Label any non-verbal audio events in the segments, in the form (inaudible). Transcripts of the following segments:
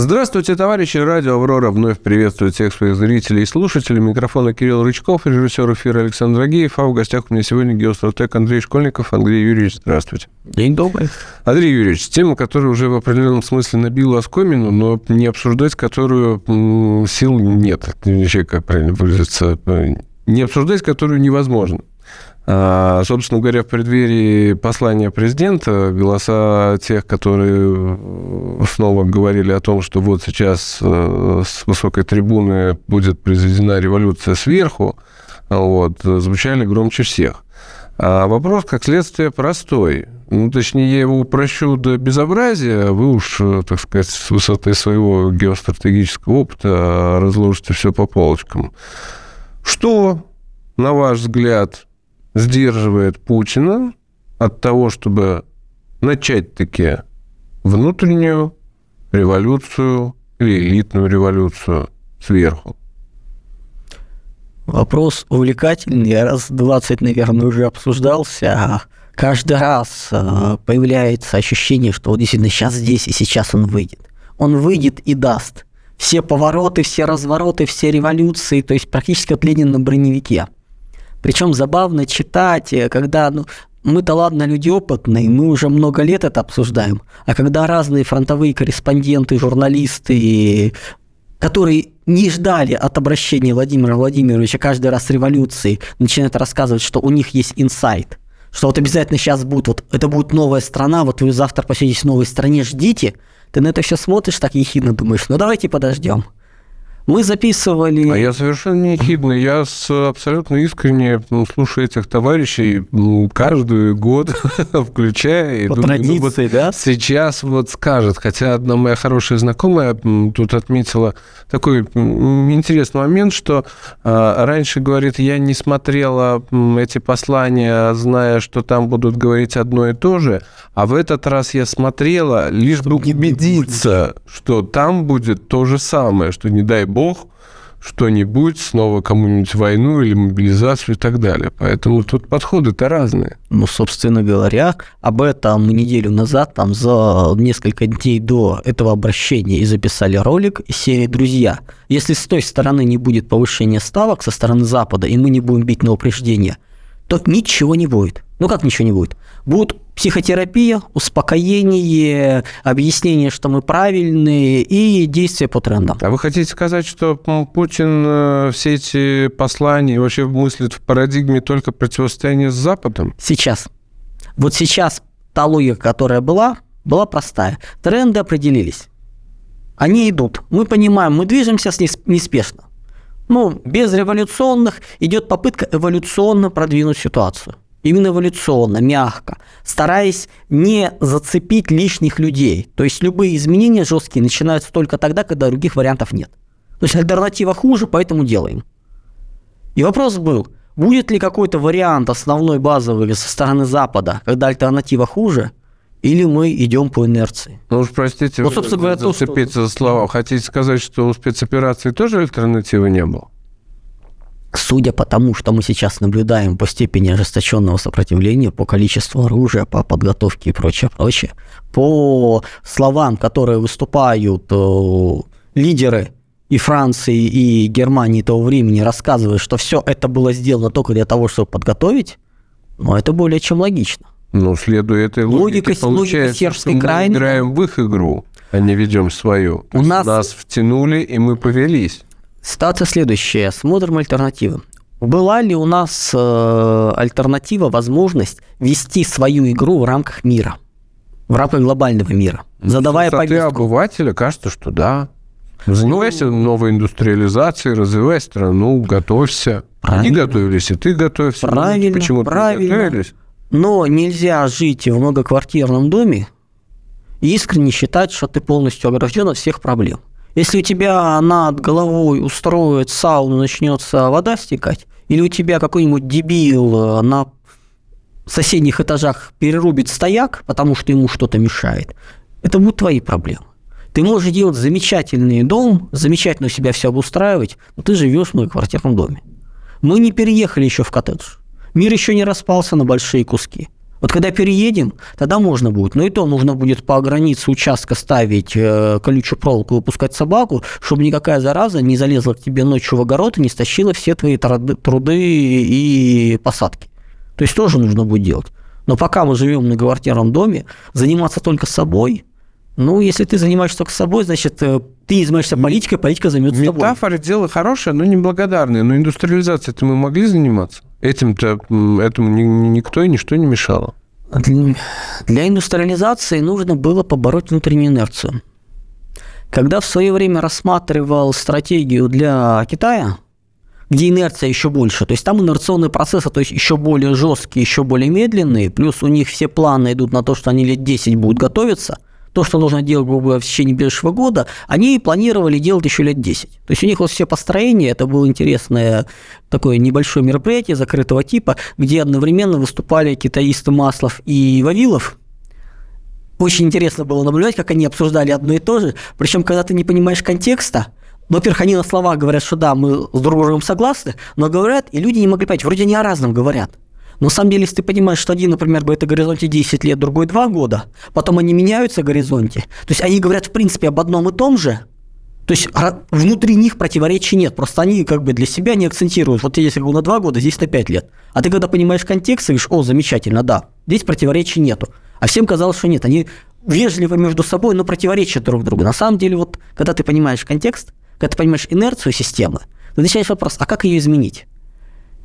Здравствуйте, товарищи. Радио «Аврора» вновь приветствует всех своих зрителей и слушателей. Микрофона Кирилл Рычков, режиссер эфира Александр Агеев. А в гостях у меня сегодня геостратег Андрей Школьников. Андрей Юрьевич, здравствуйте. День добрый. Андрей Юрьевич, тема, которая уже в определенном смысле набила оскомину, но не обсуждать которую сил нет. Как правильно выразиться. Не обсуждать которую невозможно. А, собственно говоря, в преддверии послания президента голоса тех, которые снова говорили о том, что вот сейчас э, с высокой трибуны будет произведена революция сверху, вот, звучали громче всех. А вопрос, как следствие, простой. Ну, точнее, я его упрощу до безобразия, вы уж, э, так сказать, с высоты своего геостратегического опыта разложите все по полочкам. Что, на ваш взгляд, сдерживает Путина от того, чтобы начать таки внутреннюю революцию или элитную революцию сверху? Вопрос увлекательный, раз 20, наверное, уже обсуждался. Каждый раз а, появляется ощущение, что вот действительно сейчас здесь и сейчас он выйдет. Он выйдет и даст все повороты, все развороты, все революции, то есть практически от Ленина на броневике. Причем забавно читать, э, когда ну, мы-то ладно, люди опытные, мы уже много лет это обсуждаем, а когда разные фронтовые корреспонденты, журналисты, которые не ждали от обращения Владимира Владимировича каждый раз революции, начинают рассказывать, что у них есть инсайт, что вот обязательно сейчас будет, вот это будет новая страна, вот вы завтра посидите в новой стране, ждите, ты на это все смотришь так ехидно думаешь, ну давайте подождем. Мы записывали... А я совершенно не ехидный. Я с, абсолютно искренне ну, слушаю этих товарищей ну, каждый год, (laughs) включая... По думаю, традиции, ну, вот да? Сейчас вот скажет. Хотя одна моя хорошая знакомая тут отметила такой интересный момент, что а, раньше, говорит, я не смотрела эти послания, зная, что там будут говорить одно и то же, а в этот раз я смотрела, лишь бы убедиться, что там будет то же самое, что не дай бог бог, что-нибудь, снова кому-нибудь войну или мобилизацию и так далее. Поэтому тут подходы-то разные. Ну, собственно говоря, об этом неделю назад, там за несколько дней до этого обращения и записали ролик из серии «Друзья». Если с той стороны не будет повышения ставок со стороны Запада, и мы не будем бить на упреждение, то ничего не будет. Ну как ничего не будет? Будут психотерапия, успокоение, объяснение, что мы правильные, и действия по трендам. А вы хотите сказать, что Путин э, все эти послания вообще мыслит в парадигме только противостояния с Западом? Сейчас. Вот сейчас та логика, которая была, была простая. Тренды определились. Они идут. Мы понимаем, мы движемся неспешно. Ну, без революционных идет попытка эволюционно продвинуть ситуацию именно эволюционно, мягко, стараясь не зацепить лишних людей. То есть любые изменения жесткие начинаются только тогда, когда других вариантов нет. То есть альтернатива хуже, поэтому делаем. И вопрос был, будет ли какой-то вариант основной базовый со стороны Запада, когда альтернатива хуже, или мы идем по инерции. Ну уж простите, ну, собственно говоря, зацепиться то, что... за слова. Хотите сказать, что у спецоперации тоже альтернативы не было? Судя по тому, что мы сейчас наблюдаем по степени ожесточенного сопротивления, по количеству оружия, по подготовке и прочее, прочее, по словам, которые выступают э, лидеры и Франции, и Германии того времени, рассказывая, что все это было сделано только для того, чтобы подготовить, ну, это более чем логично. Ну, следуя этой логике, логика, получается, логика что мы крайне... играем в их игру, а не ведем свою. У нас... нас втянули, и мы повелись. Ситуация следующая. Смотрим альтернативы. Была ли у нас э, альтернатива, возможность вести свою игру в рамках мира, в рамках глобального мира, задавая С повестку? обывателя кажется, что да. Занимайся ну, новой индустриализацией, развивай страну, готовься. Правильно. Они готовились, и ты готовься. Правильно, Почему правильно. готовились? Но нельзя жить в многоквартирном доме и искренне считать, что ты полностью огражден от всех проблем. Если у тебя над головой устроит сауну, начнется вода стекать, или у тебя какой-нибудь дебил э, на соседних этажах перерубит стояк, потому что ему что-то мешает, это будут твои проблемы. Ты можешь делать замечательный дом, замечательно себя все обустраивать, но ты живешь в многоквартирном доме. Мы не переехали еще в коттедж. Мир еще не распался на большие куски. Вот когда переедем, тогда можно будет. Но и то нужно будет по границе участка ставить э, колючую проволоку, выпускать собаку, чтобы никакая зараза не залезла к тебе ночью в огород и не стащила все твои труды и посадки. То есть тоже нужно будет делать. Но пока мы живем в многоквартирном доме, заниматься только собой, ну, если ты занимаешься только собой, значит, э, ты не занимаешься политикой, политика займется собой. Метафора дело хорошее, но неблагодарное. Но индустриализацией-то мы могли заниматься? Этим-то этому никто и ничто не мешало. Для индустриализации нужно было побороть внутреннюю инерцию. Когда в свое время рассматривал стратегию для Китая, где инерция еще больше, то есть там инерционные процессы, то есть еще более жесткие, еще более медленные, плюс у них все планы идут на то, что они лет 10 будут готовиться – то, что нужно делать, грубо говоря, в течение ближайшего года, они планировали делать еще лет 10. То есть у них вот все построения, это было интересное такое небольшое мероприятие закрытого типа, где одновременно выступали китаисты Маслов и Вавилов, очень интересно было наблюдать, как они обсуждали одно и то же. Причем, когда ты не понимаешь контекста, во-первых, они на словах говорят, что да, мы с друг другом согласны, но говорят, и люди не могли понять, вроде они о разном говорят. Но на самом деле, если ты понимаешь, что один, например, говорит о горизонте 10 лет, другой 2 года, потом они меняются в горизонте, то есть они говорят, в принципе, об одном и том же, то есть внутри них противоречий нет, просто они как бы для себя не акцентируют. Вот здесь я говорю на 2 года, здесь на 5 лет. А ты когда понимаешь контекст, говоришь, о, замечательно, да, здесь противоречий нету. А всем казалось, что нет, они вежливы между собой, но противоречат друг другу. На самом деле, вот когда ты понимаешь контекст, когда ты понимаешь инерцию системы, ты начинаешь вопрос, а как ее изменить?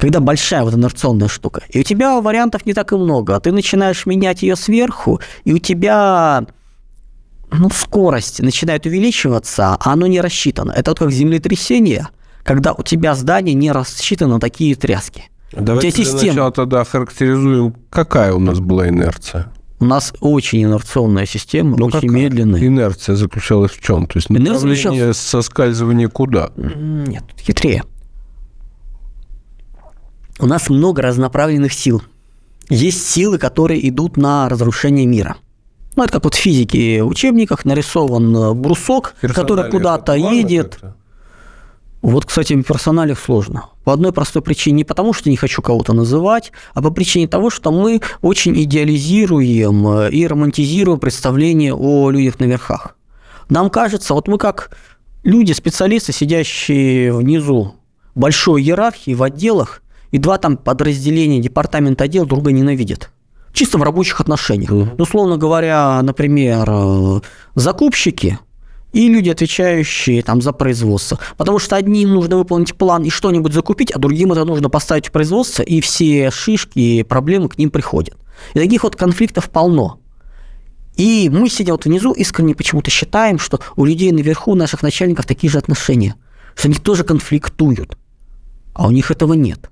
Когда большая вот инерционная штука, и у тебя вариантов не так и много, а ты начинаешь менять ее сверху, и у тебя ну, скорость начинает увеличиваться, а оно не рассчитано. Это вот как землетрясение, когда у тебя здание не рассчитано на такие тряски. Давайте для система... начала тогда характеризуем, какая у нас была инерция. У нас очень инерционная система, Но ну, очень медленная. Инерция заключалась в чем? То есть направление заключалась... соскальзывания куда? Нет, хитрее у нас много разнонаправленных сил. Есть силы, которые идут на разрушение мира. Ну, это как вот в физике в учебниках нарисован э, брусок, который куда-то едет. Вот, кстати, в персоналях сложно. По одной простой причине. Не потому, что не хочу кого-то называть, а по причине того, что мы очень идеализируем э, и романтизируем представление о людях на верхах. Нам кажется, вот мы как люди, специалисты, сидящие внизу большой иерархии в отделах, и два там подразделения, департамент отдел друга ненавидят. Чисто в рабочих отношениях. Угу. Ну, условно говоря, например, э, закупщики и люди, отвечающие там за производство. Потому что одним нужно выполнить план и что-нибудь закупить, а другим это нужно поставить в производство, и все шишки и проблемы к ним приходят. И таких вот конфликтов полно. И мы, сидя вот внизу, искренне почему-то считаем, что у людей наверху, у наших начальников такие же отношения, что они тоже конфликтуют, а у них этого нет.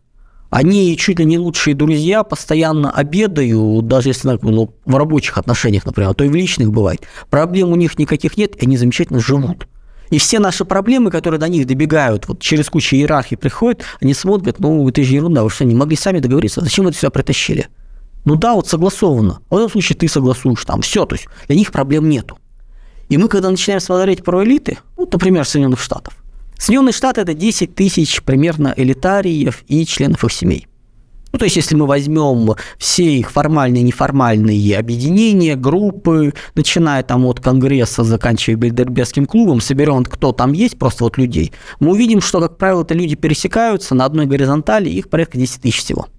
Они чуть ли не лучшие друзья, постоянно обедают, даже если ну, в рабочих отношениях, например, а то и в личных бывает. Проблем у них никаких нет, и они замечательно живут. И все наши проблемы, которые до них добегают, вот через кучу иерархии приходят, они смотрят, ну, это же ерунда, вы что, не могли сами договориться, зачем вы это сюда притащили? Ну да, вот согласовано. В этом случае ты согласуешь там, все, то есть для них проблем нету. И мы, когда начинаем смотреть про элиты, вот, например, Соединенных Штатов, Соединенные Штаты – это 10 тысяч примерно элитариев и членов их семей. Ну, то есть, если мы возьмем все их формальные и неформальные объединения, группы, начиная там от Конгресса, заканчивая Бельдербергским клубом, соберем, кто там есть, просто вот людей, мы увидим, что, как правило, это люди пересекаются на одной горизонтали, их порядка 10 тысяч всего.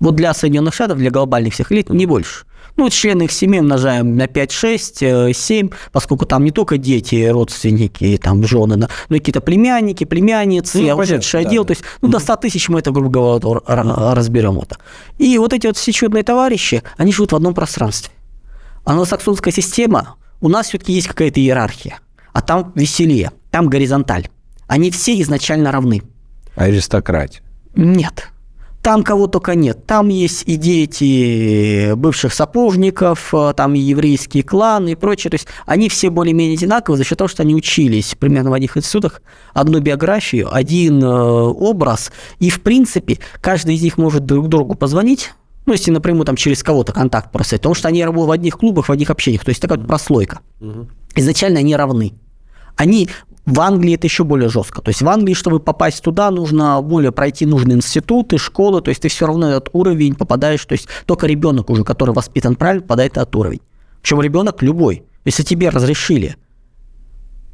Вот для Соединенных Штатов, для глобальных всех элит, не больше. Ну, члены их семьи умножаем на 5, 6, 7, поскольку там не только дети, родственники, там, жены, но и какие-то племянники, племянницы, ну, ушедшие да, отдел. Да. То есть, ну, до 100 тысяч мы это, грубо говоря, разберем это. И вот эти вот все чудные товарищи, они живут в одном пространстве. Англосаксонская система, у нас все-таки есть какая-то иерархия, а там веселее, там горизонталь. Они все изначально равны. Аристократия? Нет. Там кого только нет. Там есть и дети бывших сапожников, э, там и еврейские кланы и прочее. То есть они все более-менее одинаковы за счет того, что они учились примерно в одних институтах, одну биографию, один э, образ. И, в принципе, каждый из них может друг другу позвонить, ну, если напрямую там через кого-то контакт просить, потому что они работают в одних клубах, в одних общениях. То есть такая вот прослойка. Изначально они равны. Они в Англии это еще более жестко. То есть в Англии, чтобы попасть туда, нужно более пройти нужные институты, школы. То есть ты все равно этот уровень попадаешь. То есть только ребенок уже, который воспитан правильно, попадает этот уровень. Причем ребенок любой. Если тебе разрешили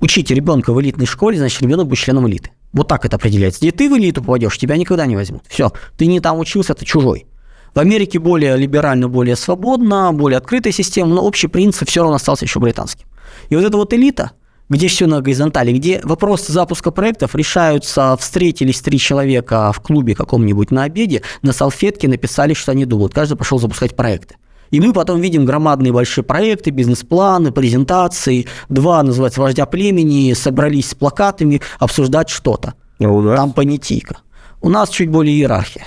учить ребенка в элитной школе, значит ребенок будет членом элиты. Вот так это определяется. Где ты в элиту попадешь, тебя никогда не возьмут. Все, ты не там учился, ты чужой. В Америке более либерально, более свободно, более открытая система, но общий принцип все равно остался еще британским. И вот эта вот элита, где все на горизонтали, где вопросы запуска проектов решаются, встретились три человека в клубе каком-нибудь на обеде, на салфетке написали, что они думают, каждый пошел запускать проекты. И мы потом видим громадные большие проекты, бизнес-планы, презентации. Два, называется, вождя племени, собрались с плакатами обсуждать что-то. У нас? Там понятийка. У нас чуть более иерархия.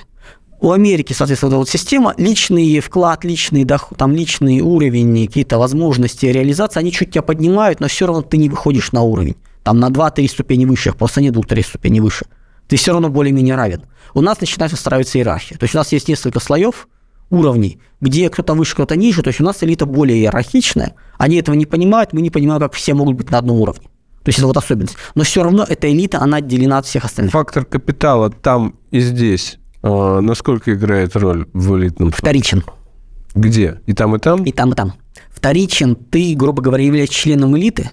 У Америки, соответственно, вот система, личный вклад, личный доход, там личный уровень, какие-то возможности реализации, они чуть тебя поднимают, но все равно ты не выходишь на уровень. Там на 2-3 ступени выше, просто не 2-3 ступени выше. Ты все равно более-менее равен. У нас начинает выстраиваться иерархия. То есть у нас есть несколько слоев уровней, где кто-то выше, кто-то ниже. То есть у нас элита более иерархичная. Они этого не понимают, мы не понимаем, как все могут быть на одном уровне. То есть это вот особенность. Но все равно эта элита, она отделена от всех остальных. Фактор капитала там и здесь а, насколько играет роль в элитном? Вторичен. Где? И там, и там? И там, и там. Вторичен, ты, грубо говоря, являешься членом элиты,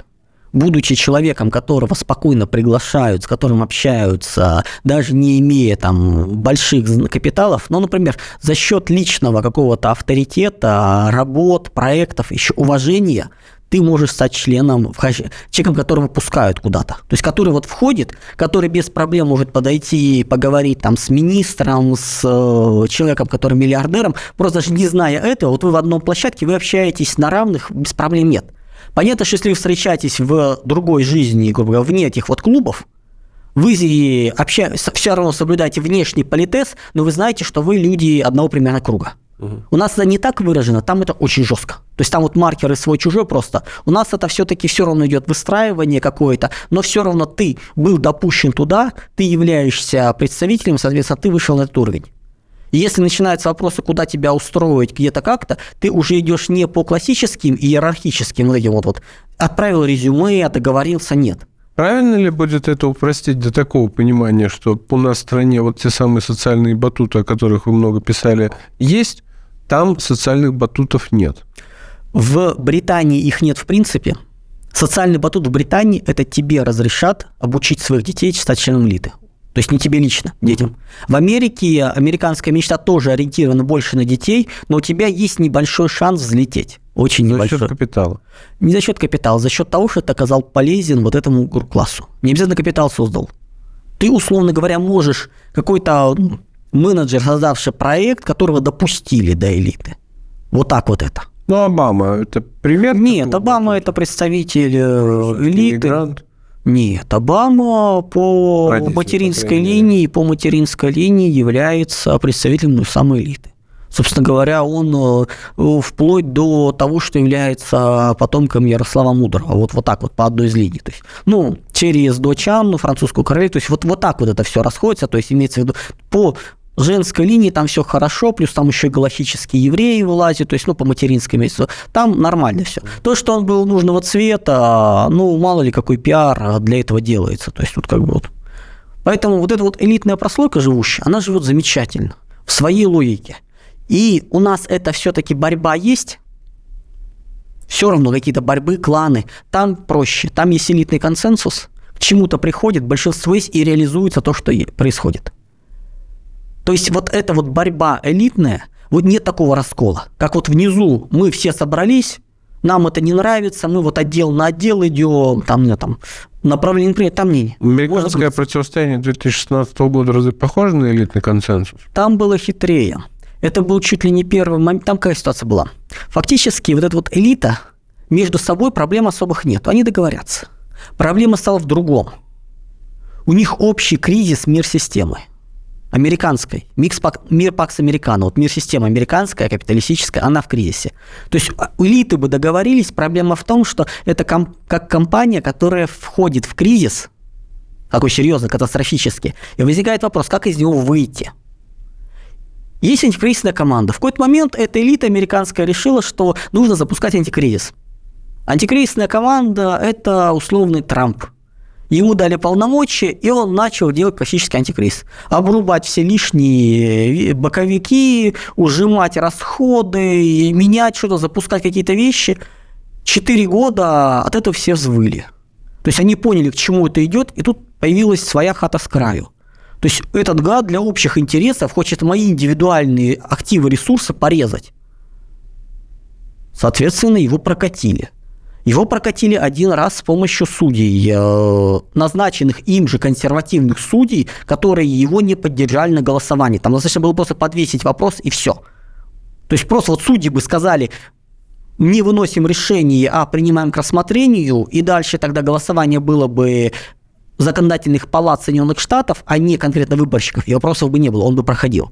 будучи человеком, которого спокойно приглашают, с которым общаются, даже не имея там больших капиталов, но, например, за счет личного какого-то авторитета, работ, проектов, еще уважения, ты можешь стать членом, человеком, которого пускают куда-то. То есть, который вот входит, который без проблем может подойти и поговорить там с министром, с э, человеком, который миллиардером, просто даже не зная этого, вот вы в одном площадке, вы общаетесь на равных, без проблем нет. Понятно, что если вы встречаетесь в другой жизни, грубо говоря, вне этих вот клубов, вы обща... все равно соблюдаете внешний политез, но вы знаете, что вы люди одного примерно круга. У нас это не так выражено, там это очень жестко. То есть там вот маркеры свой-чужой просто. У нас это все-таки все равно идет выстраивание какое-то, но все равно ты был допущен туда, ты являешься представителем, соответственно, ты вышел на этот уровень. Если начинаются вопросы, куда тебя устроить, где-то как-то, ты уже идешь не по классическим иерархическим вот этим вот, вот отправил резюме, договорился, нет. Правильно ли будет это упростить до такого понимания, что у нас в стране вот те самые социальные батуты, о которых вы много писали, есть, там социальных батутов нет. В Британии их нет в принципе. Социальный батут в Британии – это тебе разрешат обучить своих детей стать членом элиты. То есть не тебе лично, детям. В Америке американская мечта тоже ориентирована больше на детей, но у тебя есть небольшой шанс взлететь. Очень за небольшой. За счет капитала. Не за счет капитала, за счет того, что ты оказал полезен вот этому классу. Не обязательно капитал создал. Ты, условно говоря, можешь какой-то ну, менеджер, создавший проект, которого допустили до элиты. Вот так вот это. Ну, Обама это пример? Нет, Обама это представитель э, элиты. Иммигрант? Нет, Обама по Родители, материнской по линии, по материнской линии является представителем ну, самой элиты. Собственно говоря, он э, вплоть до того, что является потомком Ярослава Мудрого. Вот, вот так вот, по одной из линий. То есть, ну, через дочь Анну, французскую королеву. То есть, вот, вот так вот это все расходится. То есть, имеется в виду, по женской линии там все хорошо, плюс там еще и галактические евреи вылазят, то есть, ну, по материнской месяцу, там нормально все. То, что он был нужного цвета, ну, мало ли какой пиар для этого делается, то есть, тут как бы вот. Поэтому вот эта вот элитная прослойка живущая, она живет замечательно, в своей логике. И у нас это все-таки борьба есть, все равно какие-то борьбы, кланы, там проще, там есть элитный консенсус, к чему-то приходит, большинство есть и реализуется то, что происходит. То есть вот эта вот борьба элитная, вот нет такого раскола. Как вот внизу мы все собрались, нам это не нравится, мы вот отдел на отдел идем, там, не, там направление, например, там не. Американское противостояние 2016 года разве похоже на элитный консенсус? Там было хитрее. Это был чуть ли не первый момент. Там какая ситуация была? Фактически вот эта вот элита, между собой проблем особых нет. Они договорятся. Проблема стала в другом. У них общий кризис мир системы американской, микс мир Пакс Американо, вот мир система американская, капиталистическая, она в кризисе. То есть элиты бы договорились, проблема в том, что это ком- как компания, которая входит в кризис, такой серьезный, катастрофический, и возникает вопрос, как из него выйти. Есть антикризисная команда. В какой-то момент эта элита американская решила, что нужно запускать антикризис. Антикризисная команда – это условный Трамп – Ему дали полномочия, и он начал делать классический антикризис. Обрубать все лишние боковики, ужимать расходы, менять что-то, запускать какие-то вещи. Четыре года от этого все взвыли. То есть они поняли, к чему это идет, и тут появилась своя хата с краю. То есть этот гад для общих интересов хочет мои индивидуальные активы, ресурсы порезать. Соответственно, его прокатили. Его прокатили один раз с помощью судей, э, назначенных им же консервативных судей, которые его не поддержали на голосовании. Там достаточно было просто подвесить вопрос и все. То есть просто вот судьи бы сказали, не выносим решение, а принимаем к рассмотрению, и дальше тогда голосование было бы законодательных палат Соединенных Штатов, а не конкретно выборщиков, и вопросов бы не было, он бы проходил.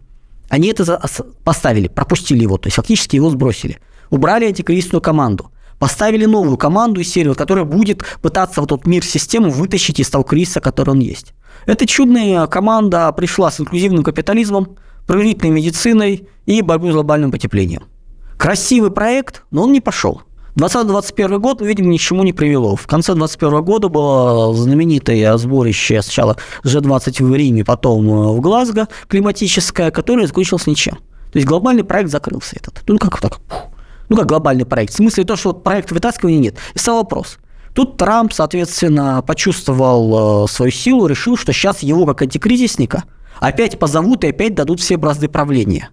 Они это поставили, пропустили его, то есть фактически его сбросили. Убрали антикризисную команду – поставили новую команду из серии, которая будет пытаться вот этот мир систему вытащить из того кризиса, который он есть. Эта чудная команда пришла с инклюзивным капитализмом, правительной медициной и борьбой с глобальным потеплением. Красивый проект, но он не пошел. 2021 год, видимо, ни к чему не привело. В конце 2021 года было знаменитое сборище сначала G20 в Риме, потом э, в Глазго климатическое, которое закончилось ничем. То есть глобальный проект закрылся этот. Ну как так? Ну как глобальный проект, в смысле то, что вот проект вытаскивания нет. И стал вопрос. Тут Трамп, соответственно, почувствовал э, свою силу, решил, что сейчас его как антикризисника опять позовут и опять дадут все бразды правления.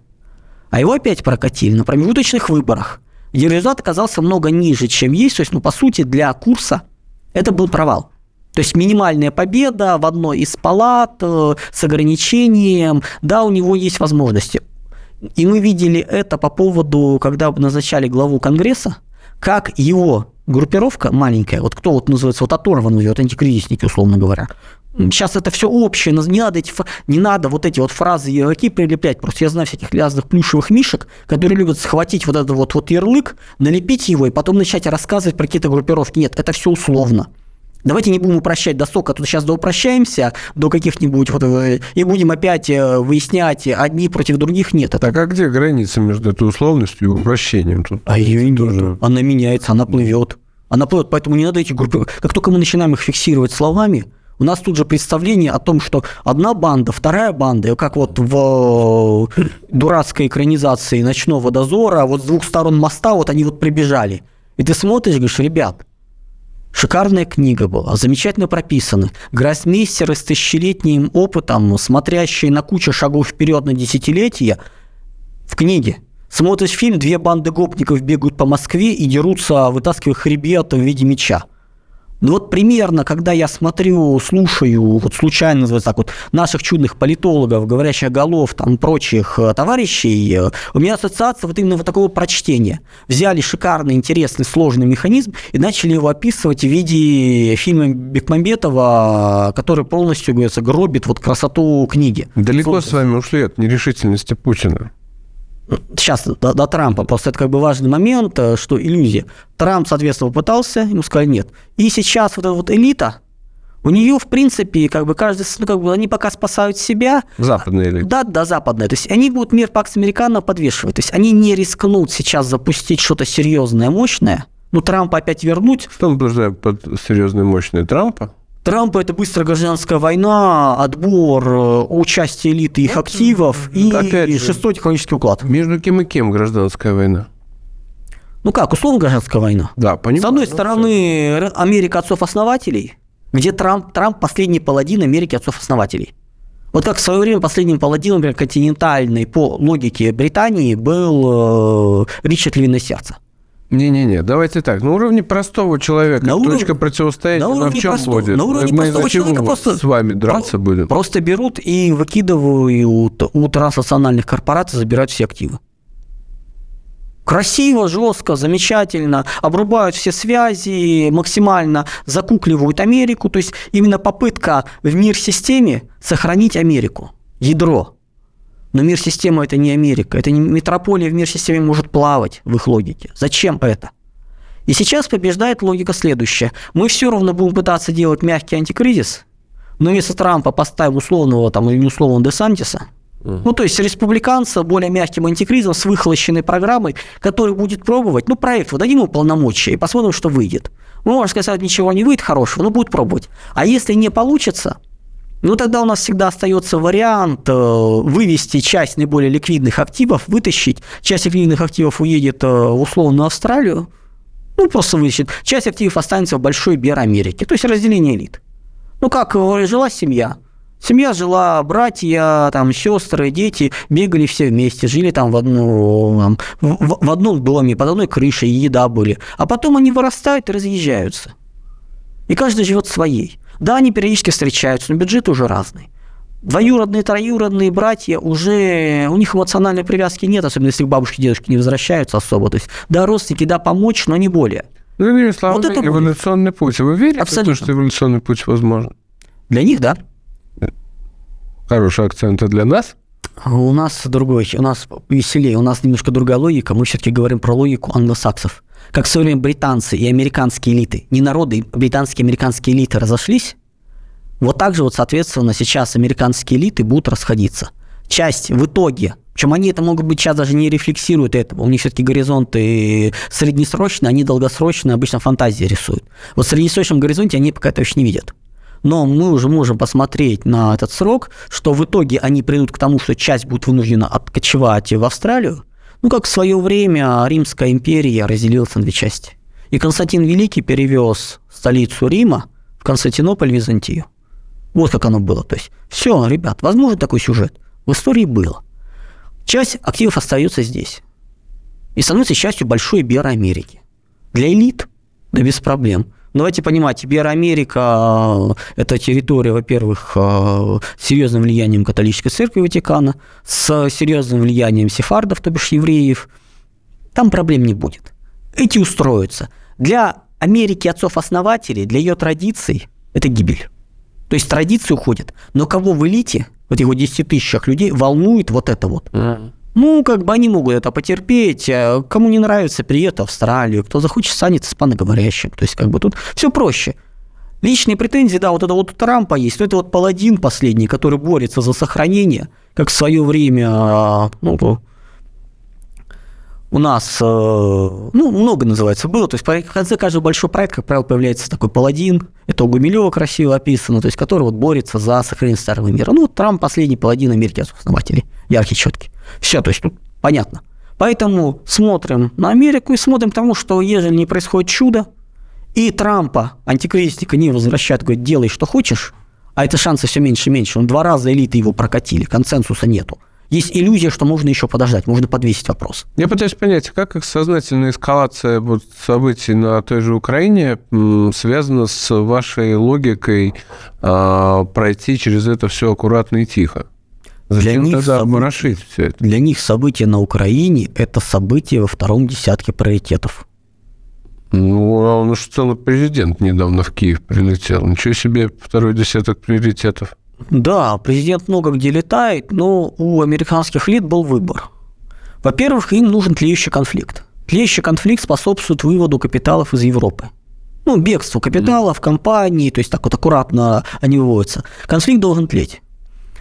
А его опять прокатили на промежуточных выборах, где результат оказался много ниже, чем есть. То есть, ну, по сути, для курса это был провал. То есть минимальная победа в одной из палат э, с ограничением, да, у него есть возможности. И мы видели это по поводу, когда назначали главу Конгресса, как его группировка маленькая, вот кто вот называется, вот оторванные, вот антикризисники, условно говоря, Сейчас это все общее, не надо, эти, не надо вот эти вот фразы ярлыки прилеплять. Просто я знаю всяких лязных плюшевых мишек, которые любят схватить вот этот вот, вот ярлык, налепить его и потом начать рассказывать про какие-то группировки. Нет, это все условно. Давайте не будем упрощать до сока, тут сейчас доупрощаемся до каких-нибудь вот э, и будем опять э, выяснять одни против других. Нет. Так а где граница между этой условностью и упрощением? Тут а ее тоже... Она меняется, она плывет. Она плывет, поэтому не надо эти группы... Как только мы начинаем их фиксировать словами, у нас тут же представление о том, что одна банда, вторая банда, как вот в э, дурацкой экранизации «Ночного дозора», вот с двух сторон моста вот они вот прибежали. И ты смотришь, говоришь, ребят, Шикарная книга была, замечательно прописана. Гроссмейстеры с тысячелетним опытом, смотрящие на кучу шагов вперед на десятилетия, в книге. Смотришь фильм, две банды гопников бегают по Москве и дерутся, вытаскивая хребет в виде меча. Ну вот примерно, когда я смотрю, слушаю, вот случайно называется так вот, наших чудных политологов, говорящих голов, там, прочих э, товарищей, э, у меня ассоциация вот именно вот такого прочтения. Взяли шикарный, интересный, сложный механизм и начали его описывать в виде фильма Бекмамбетова, который полностью, говорится, гробит вот красоту книги. Далеко Слушайте. с вами ушли от нерешительности Путина сейчас до, до Трампа, просто это как бы важный момент, э, что иллюзия. Трамп, соответственно, попытался, ему сказали нет. И сейчас вот эта вот элита, у нее, в принципе, как бы каждый, ну, как бы они пока спасают себя. Западная элита. Да, да, западная. То есть они будут мир Пакс Американо подвешивать. То есть они не рискнут сейчас запустить что-то серьезное, мощное. Ну, Трампа опять вернуть. Что он подразумевает под серьезное, мощное Трампа? Трампа это быстрая гражданская война, отбор, э, участие элиты их активов и Опять же, шестой технологический уклад. Между кем и кем гражданская война? Ну как, условно гражданская война. Да, понимаю. С одной стороны, Америка отцов-основателей, где Трамп, Трамп последний паладин Америки отцов-основателей. Вот как в свое время последним паладином, например, континентальной по логике Британии был э, Ричард Львиное Сердце. Не-не-не, давайте так. На уровне простого человека на уровне, точка противостояния на уровне в чем простого, будет? На уровне Мы простого человека просто... с вами драться про- будем? Просто берут и выкидывают у транснациональных корпораций, забирают все активы. Красиво, жестко, замечательно, обрубают все связи, максимально закукливают Америку. То есть именно попытка в мир-системе сохранить Америку, ядро – но мир система это не Америка. Это не метрополия в мир системе может плавать в их логике. Зачем это? И сейчас побеждает логика следующая. Мы все равно будем пытаться делать мягкий антикризис, но вместо Трампа поставим условного там, или условного Десантиса, Ну, то есть республиканца более мягким антикризом с выхолощенной программой, который будет пробовать, ну, проект, вот дадим ему полномочия и посмотрим, что выйдет. Ну, можно сказать, ничего не выйдет хорошего, но будет пробовать. А если не получится, ну, тогда у нас всегда остается вариант э, вывести часть наиболее ликвидных активов, вытащить. Часть ликвидных активов уедет э, в Австралию, ну, просто вытащит. Часть активов останется в большой Бер Америке, то есть разделение элит. Ну, как э, жила семья. Семья жила, братья, там, сестры, дети бегали все вместе, жили там в, одну, там, в, в одном доме, под одной крышей, еда были. А потом они вырастают и разъезжаются. И каждый живет своей. Да, они периодически встречаются, но бюджеты уже разные. Двоюродные, троюродные братья уже, у них эмоциональной привязки нет, особенно если бабушки, дедушки не возвращаются особо. То есть, да, родственники, да, помочь, но не более. Ну, иными словами, вот это эволюционный будет. путь. Вы верите Абсолютно. в то, что эволюционный путь возможен? Для них, да. Хороший акцент для нас? У нас другой, у нас веселее, у нас немножко другая логика. Мы все-таки говорим про логику англосаксов. Как в свое время британцы и американские элиты, не народы, британские и американские элиты разошлись, вот так же вот, соответственно, сейчас американские элиты будут расходиться. Часть в итоге, причем они это могут быть сейчас даже не рефлексируют этого, у них все-таки горизонты среднесрочные, они долгосрочные, обычно фантазии рисуют. Вот в среднесрочном горизонте они пока это еще не видят. Но мы уже можем посмотреть на этот срок, что в итоге они придут к тому, что часть будет вынуждена откочевать в Австралию, ну, как в свое время Римская империя разделилась на две части. И Константин Великий перевез столицу Рима в Константинополь, Византию. Вот как оно было. То есть, все, ребят, возможно такой сюжет. В истории было. Часть активов остается здесь. И становится частью большой Беры Америки. Для элит, да без проблем. Давайте понимать, Иberoамерика – это территория, во-первых, с серьезным влиянием католической церкви Ватикана, с серьезным влиянием сефардов, то бишь евреев. Там проблем не будет. Эти устроятся. Для Америки отцов-основателей, для ее традиций – это гибель. То есть традиции уходят. Но кого в элите, вот 10 тысячах людей, волнует вот это вот? Ну, как бы они могут это потерпеть. А кому не нравится, приедет в Австралию. Кто захочет, станет испаноговорящим. То есть, как бы тут все проще. Личные претензии, да, вот это вот у Трампа есть, но это вот паладин последний, который борется за сохранение, как в свое время, а, ну, у нас, э, ну, много называется было, то есть в конце каждого большого проекта, как правило, появляется такой паладин, это у Гумилева красиво описано, то есть который вот борется за сохранение старого мира. Ну, вот Трамп последний паладин Америки основателей, яркий, четкий. Все, то есть тут понятно. Поэтому смотрим на Америку и смотрим тому, что ежели не происходит чудо, и Трампа, антикризисника, не возвращают, говорят, делай, что хочешь, а это шансы все меньше и меньше. Он два раза элиты его прокатили, консенсуса нету есть иллюзия, что можно еще подождать, можно подвесить вопрос. Я пытаюсь понять, как сознательная эскалация вот событий на той же Украине связана с вашей логикой э, пройти через это все аккуратно и тихо? Зачем для них тогда обморошить все это? Для них события на Украине – это события во втором десятке приоритетов. Ну, а он уж целый президент недавно в Киев прилетел. Ничего себе, второй десяток приоритетов. Да, президент много где летает, но у американских элит был выбор. Во-первых, им нужен тлеющий конфликт. Тлеющий конфликт способствует выводу капиталов из Европы. Ну, бегству капиталов, компаний, то есть так вот аккуратно они выводятся. Конфликт должен тлеть.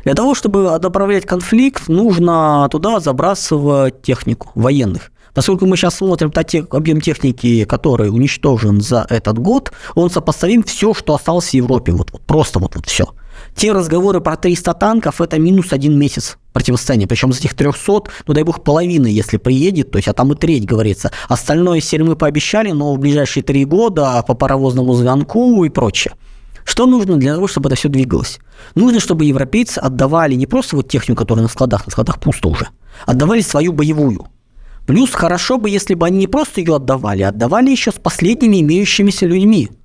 Для того, чтобы направлять конфликт, нужно туда забрасывать технику военных. Поскольку мы сейчас смотрим на те, объем техники, который уничтожен за этот год, он сопоставим все, что осталось в Европе. Вот, вот просто вот, вот все. Те разговоры про 300 танков – это минус один месяц противостояния. Причем из этих 300, ну дай бог, половины, если приедет, то есть, а там и треть говорится. Остальное серии мы пообещали, но в ближайшие три года по паровозному звонку и прочее. Что нужно для того, чтобы это все двигалось? Нужно, чтобы европейцы отдавали не просто вот технику, которая на складах, на складах пусто уже, отдавали свою боевую. Плюс хорошо бы, если бы они не просто ее отдавали, а отдавали еще с последними имеющимися людьми –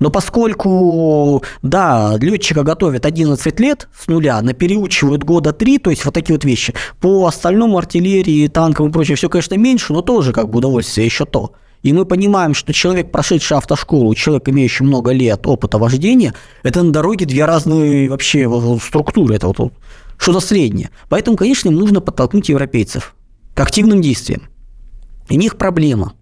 но поскольку, да, летчика готовят 11 лет с нуля, на переучивают года 3, то есть вот такие вот вещи, по остальному артиллерии, танкам и прочее, все, конечно, меньше, но тоже как бы удовольствие еще то. И мы понимаем, что человек, прошедший автошколу, человек, имеющий много лет опыта вождения, это на дороге две разные вообще структуры, это вот, вот что-то среднее. Поэтому, конечно, им нужно подтолкнуть европейцев к активным действиям. И у них проблема.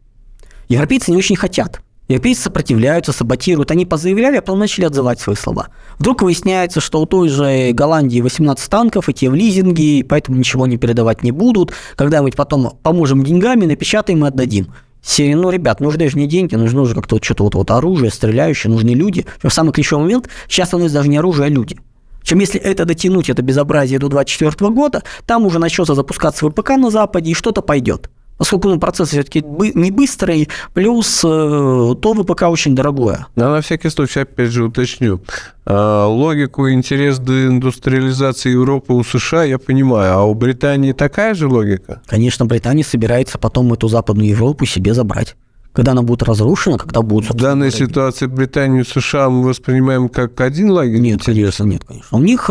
Европейцы не очень хотят – Европейцы сопротивляются, саботируют. Они позаявляли, а потом начали отзывать свои слова. Вдруг выясняется, что у той же Голландии 18 танков, и те в лизинге, поэтому ничего не передавать не будут. Когда-нибудь потом поможем деньгами, напечатаем и отдадим. Серия, ну, ребят, нужны же не деньги, нужно уже как-то вот что-то вот, вот оружие, стреляющее, нужны люди. В самый ключевой момент, сейчас у нас даже не оружие, а люди. Чем если это дотянуть, это безобразие до 2024 года, там уже начнется запускаться ВПК на Западе, и что-то пойдет. Поскольку ну, процесс все-таки не быстрый, плюс э, то ВПК очень дорогое. Но на всякий случай, опять же, уточню. Э, логику интерес деиндустриализации Европы у США я понимаю, а у Британии такая же логика? Конечно, Британия собирается потом эту Западную Европу себе забрать когда она будет разрушена, когда будут... В данной ситуации Британию и США мы воспринимаем как один лагерь? Нет, конечно, нет, конечно. У них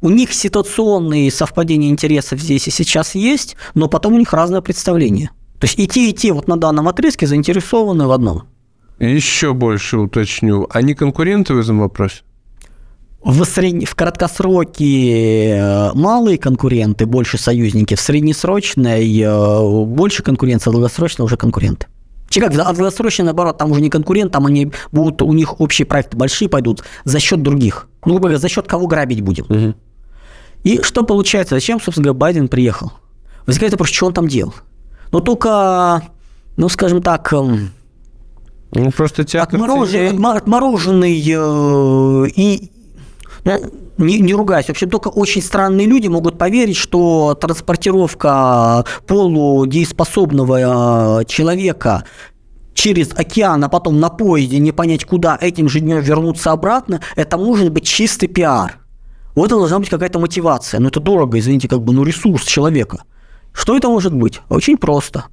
у них ситуационные совпадения интересов здесь и сейчас есть, но потом у них разное представление. То есть и те, и те вот на данном отрезке заинтересованы в одном. Еще больше уточню. Они конкуренты в этом вопросе? В, сред... в краткосроке э, малые конкуренты, больше союзники, в среднесрочной э, больше конкуренции, а долгосрочно уже конкуренты. Как, а долгосрочно, наоборот, там уже не конкурент, там они будут, у них общие проекты большие пойдут за счет других. Ну, грубо говоря, за счет кого грабить будем. Угу. И что получается? Зачем, собственно говоря, Байден приехал? Возникает вопрос, что он там делал? Но только, ну, скажем так, эм, ну, просто. Отмороженный, отмороженный э, и... Ну, не, не ругаюсь, вообще только очень странные люди могут поверить, что транспортировка полудееспособного э, человека через океан, а потом на поезде не понять куда, этим же днем вернуться обратно, это может быть чистый пиар. Вот это должна быть какая-то мотивация. Но это дорого, извините, как бы, ну, ресурс человека. Что это может быть? Очень просто.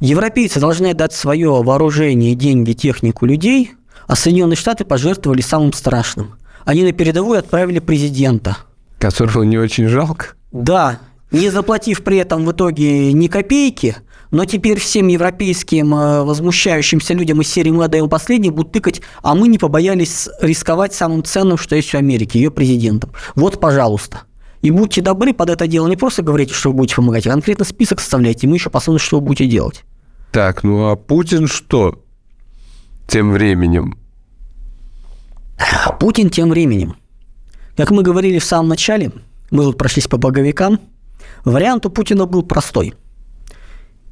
Европейцы должны дать свое вооружение, деньги, технику людей, а Соединенные Штаты пожертвовали самым страшным. Они на передовую отправили президента. Которого не очень жалко? Да, не заплатив при этом в итоге ни копейки – но теперь всем европейским э, возмущающимся людям из серии «Мы отдаем последний» будут тыкать, а мы не побоялись рисковать самым ценным, что есть у Америки, ее президентом. Вот, пожалуйста. И будьте добры под это дело не просто говорите, что вы будете помогать, а конкретно список составляйте, и мы еще посмотрим, что вы будете делать. Так, ну а Путин что тем временем? Путин тем временем. Как мы говорили в самом начале, мы тут прошлись по боговикам, вариант у Путина был простой –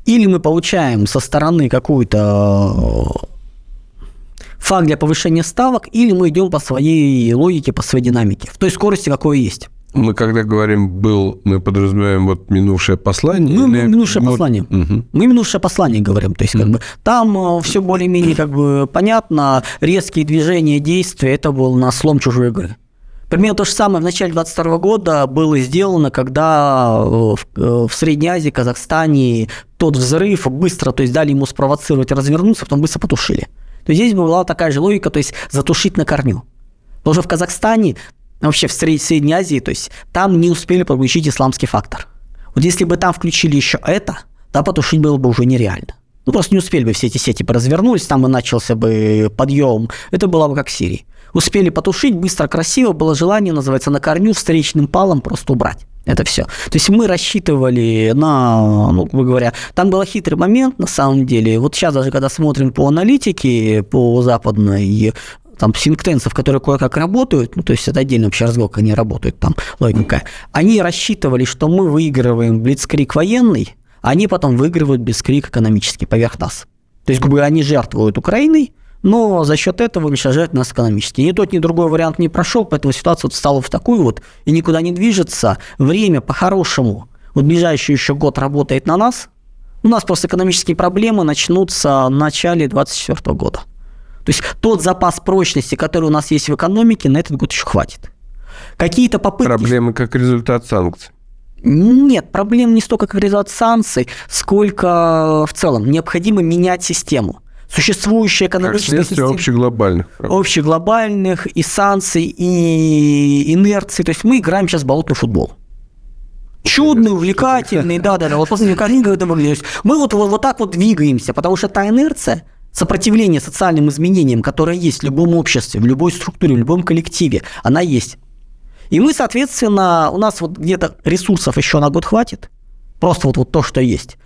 или мы получаем со стороны какую-то э, факт для повышения ставок, или мы идем по своей логике, по своей динамике, в той скорости, какой есть. Мы когда говорим «был», мы подразумеваем вот минувшее послание? Мы или... минувшее вот... послание. Угу. Мы минувшее послание говорим. То есть, как бы, там э, все более-менее как бы понятно, резкие движения, действия, это был на слом чужой игры. Примерно то же самое в начале 22 года было сделано, когда э, в, в Средней Азии, Казахстане тот взрыв быстро, то есть дали ему спровоцировать, развернуться, потом быстро потушили. То есть здесь была такая же логика, то есть затушить на корню. Потому что в Казахстане, вообще в Средней Азии, то есть там не успели подключить исламский фактор. Вот если бы там включили еще это, то потушить было бы уже нереально. Ну, просто не успели бы все эти сети развернулись, там и начался бы подъем. Это было бы как в Сирии. Успели потушить, быстро, красиво, было желание, называется, на корню встречным палом просто убрать. Это все. То есть мы рассчитывали на, ну, грубо говоря, там был хитрый момент на самом деле. Вот сейчас даже когда смотрим по аналитике, по западной, там синктенсов, которые кое-как работают, ну, то есть это отдельный вообще разговор, как они работают, там логика, они рассчитывали, что мы выигрываем блицкрик военный, а они потом выигрывают блицкрик экономический поверх нас. То есть, грубо говоря, они жертвуют Украиной, но за счет этого уничтожает нас экономически. Ни тот, ни другой вариант не прошел, поэтому ситуация вот стала в такую вот и никуда не движется. Время по-хорошему, вот ближайший еще год работает на нас. У нас просто экономические проблемы начнутся в начале 2024 года. То есть тот запас прочности, который у нас есть в экономике, на этот год еще хватит. Какие-то попытки... Проблемы как результат санкций. Нет, проблем не столько как результат санкций, сколько в целом необходимо менять систему существующая экономическая как система. общеглобальных. Правда. Общеглобальных и санкций, и инерции. То есть мы играем сейчас в болотный футбол. Чудный, увлекательный, да-да-да. Вот после картинка это выглядит. Мы вот, вот, вот так вот двигаемся, потому что та инерция, сопротивление социальным изменениям, которое есть в любом обществе, в любой структуре, в любом коллективе, она есть. И мы, соответственно, у нас вот где-то ресурсов еще на год хватит, просто вот, вот то, что есть.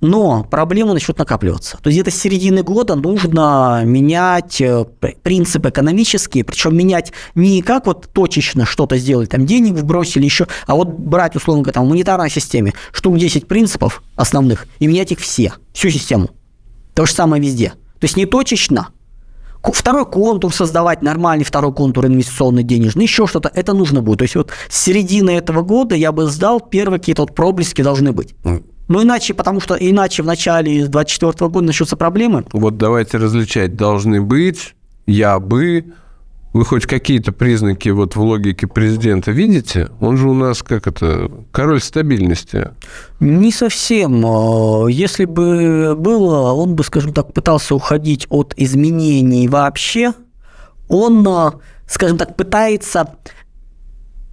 Но проблема начнет накапливаться. То есть где-то с середины года нужно менять э, принципы экономические, причем менять не как вот точечно что-то сделать, там денег вбросили еще, а вот брать, условно говоря, там, в монетарной системе штук 10 принципов основных и менять их все, всю систему. То же самое везде. То есть не точечно, второй контур создавать, нормальный второй контур инвестиционный денежный, еще что-то, это нужно будет. То есть вот с середины этого года я бы сдал, первые какие-то вот проблески должны быть. Ну, иначе, потому что иначе в начале 2024 года начнутся проблемы. Вот давайте различать. Должны быть, я бы, вы хоть какие-то признаки вот в логике президента видите? Он же у нас как это, король стабильности. Не совсем. Если бы было, он бы, скажем так, пытался уходить от изменений вообще. Он, скажем так, пытается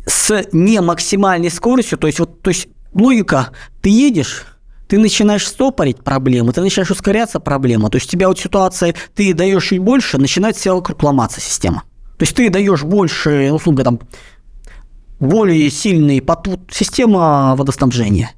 с не максимальной скоростью, то есть вот, то есть логика, ты едешь, ты начинаешь стопорить проблему, ты начинаешь ускоряться проблема, то есть у тебя вот ситуация, ты даешь чуть больше, начинает вся вокруг ломаться система. То есть ты даешь больше, услуга там, более сильный потут, система водоснабжения.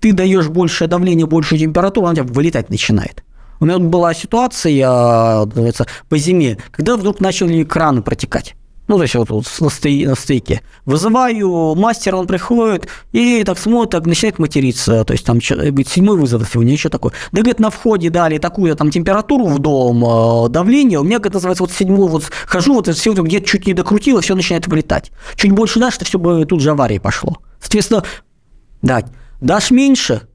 Ты даешь большее давление, большую температуру, она у тебя вылетать начинает. У меня была ситуация, по зиме, когда вдруг начали краны протекать ну, то есть вот, на, стей, на стейке. Вызываю мастера, он приходит и так смотрит, так начинает материться. То есть там говорит, седьмой вызов сегодня, еще такой. Да, говорит, на входе дали такую там температуру в дом, э, давление. У меня, говорит, называется, вот седьмой, вот хожу, вот все где-то чуть не докрутило, все начинает вылетать. Чуть больше дашь, то все бы тут же аварии пошло. Соответственно, да, дашь меньше,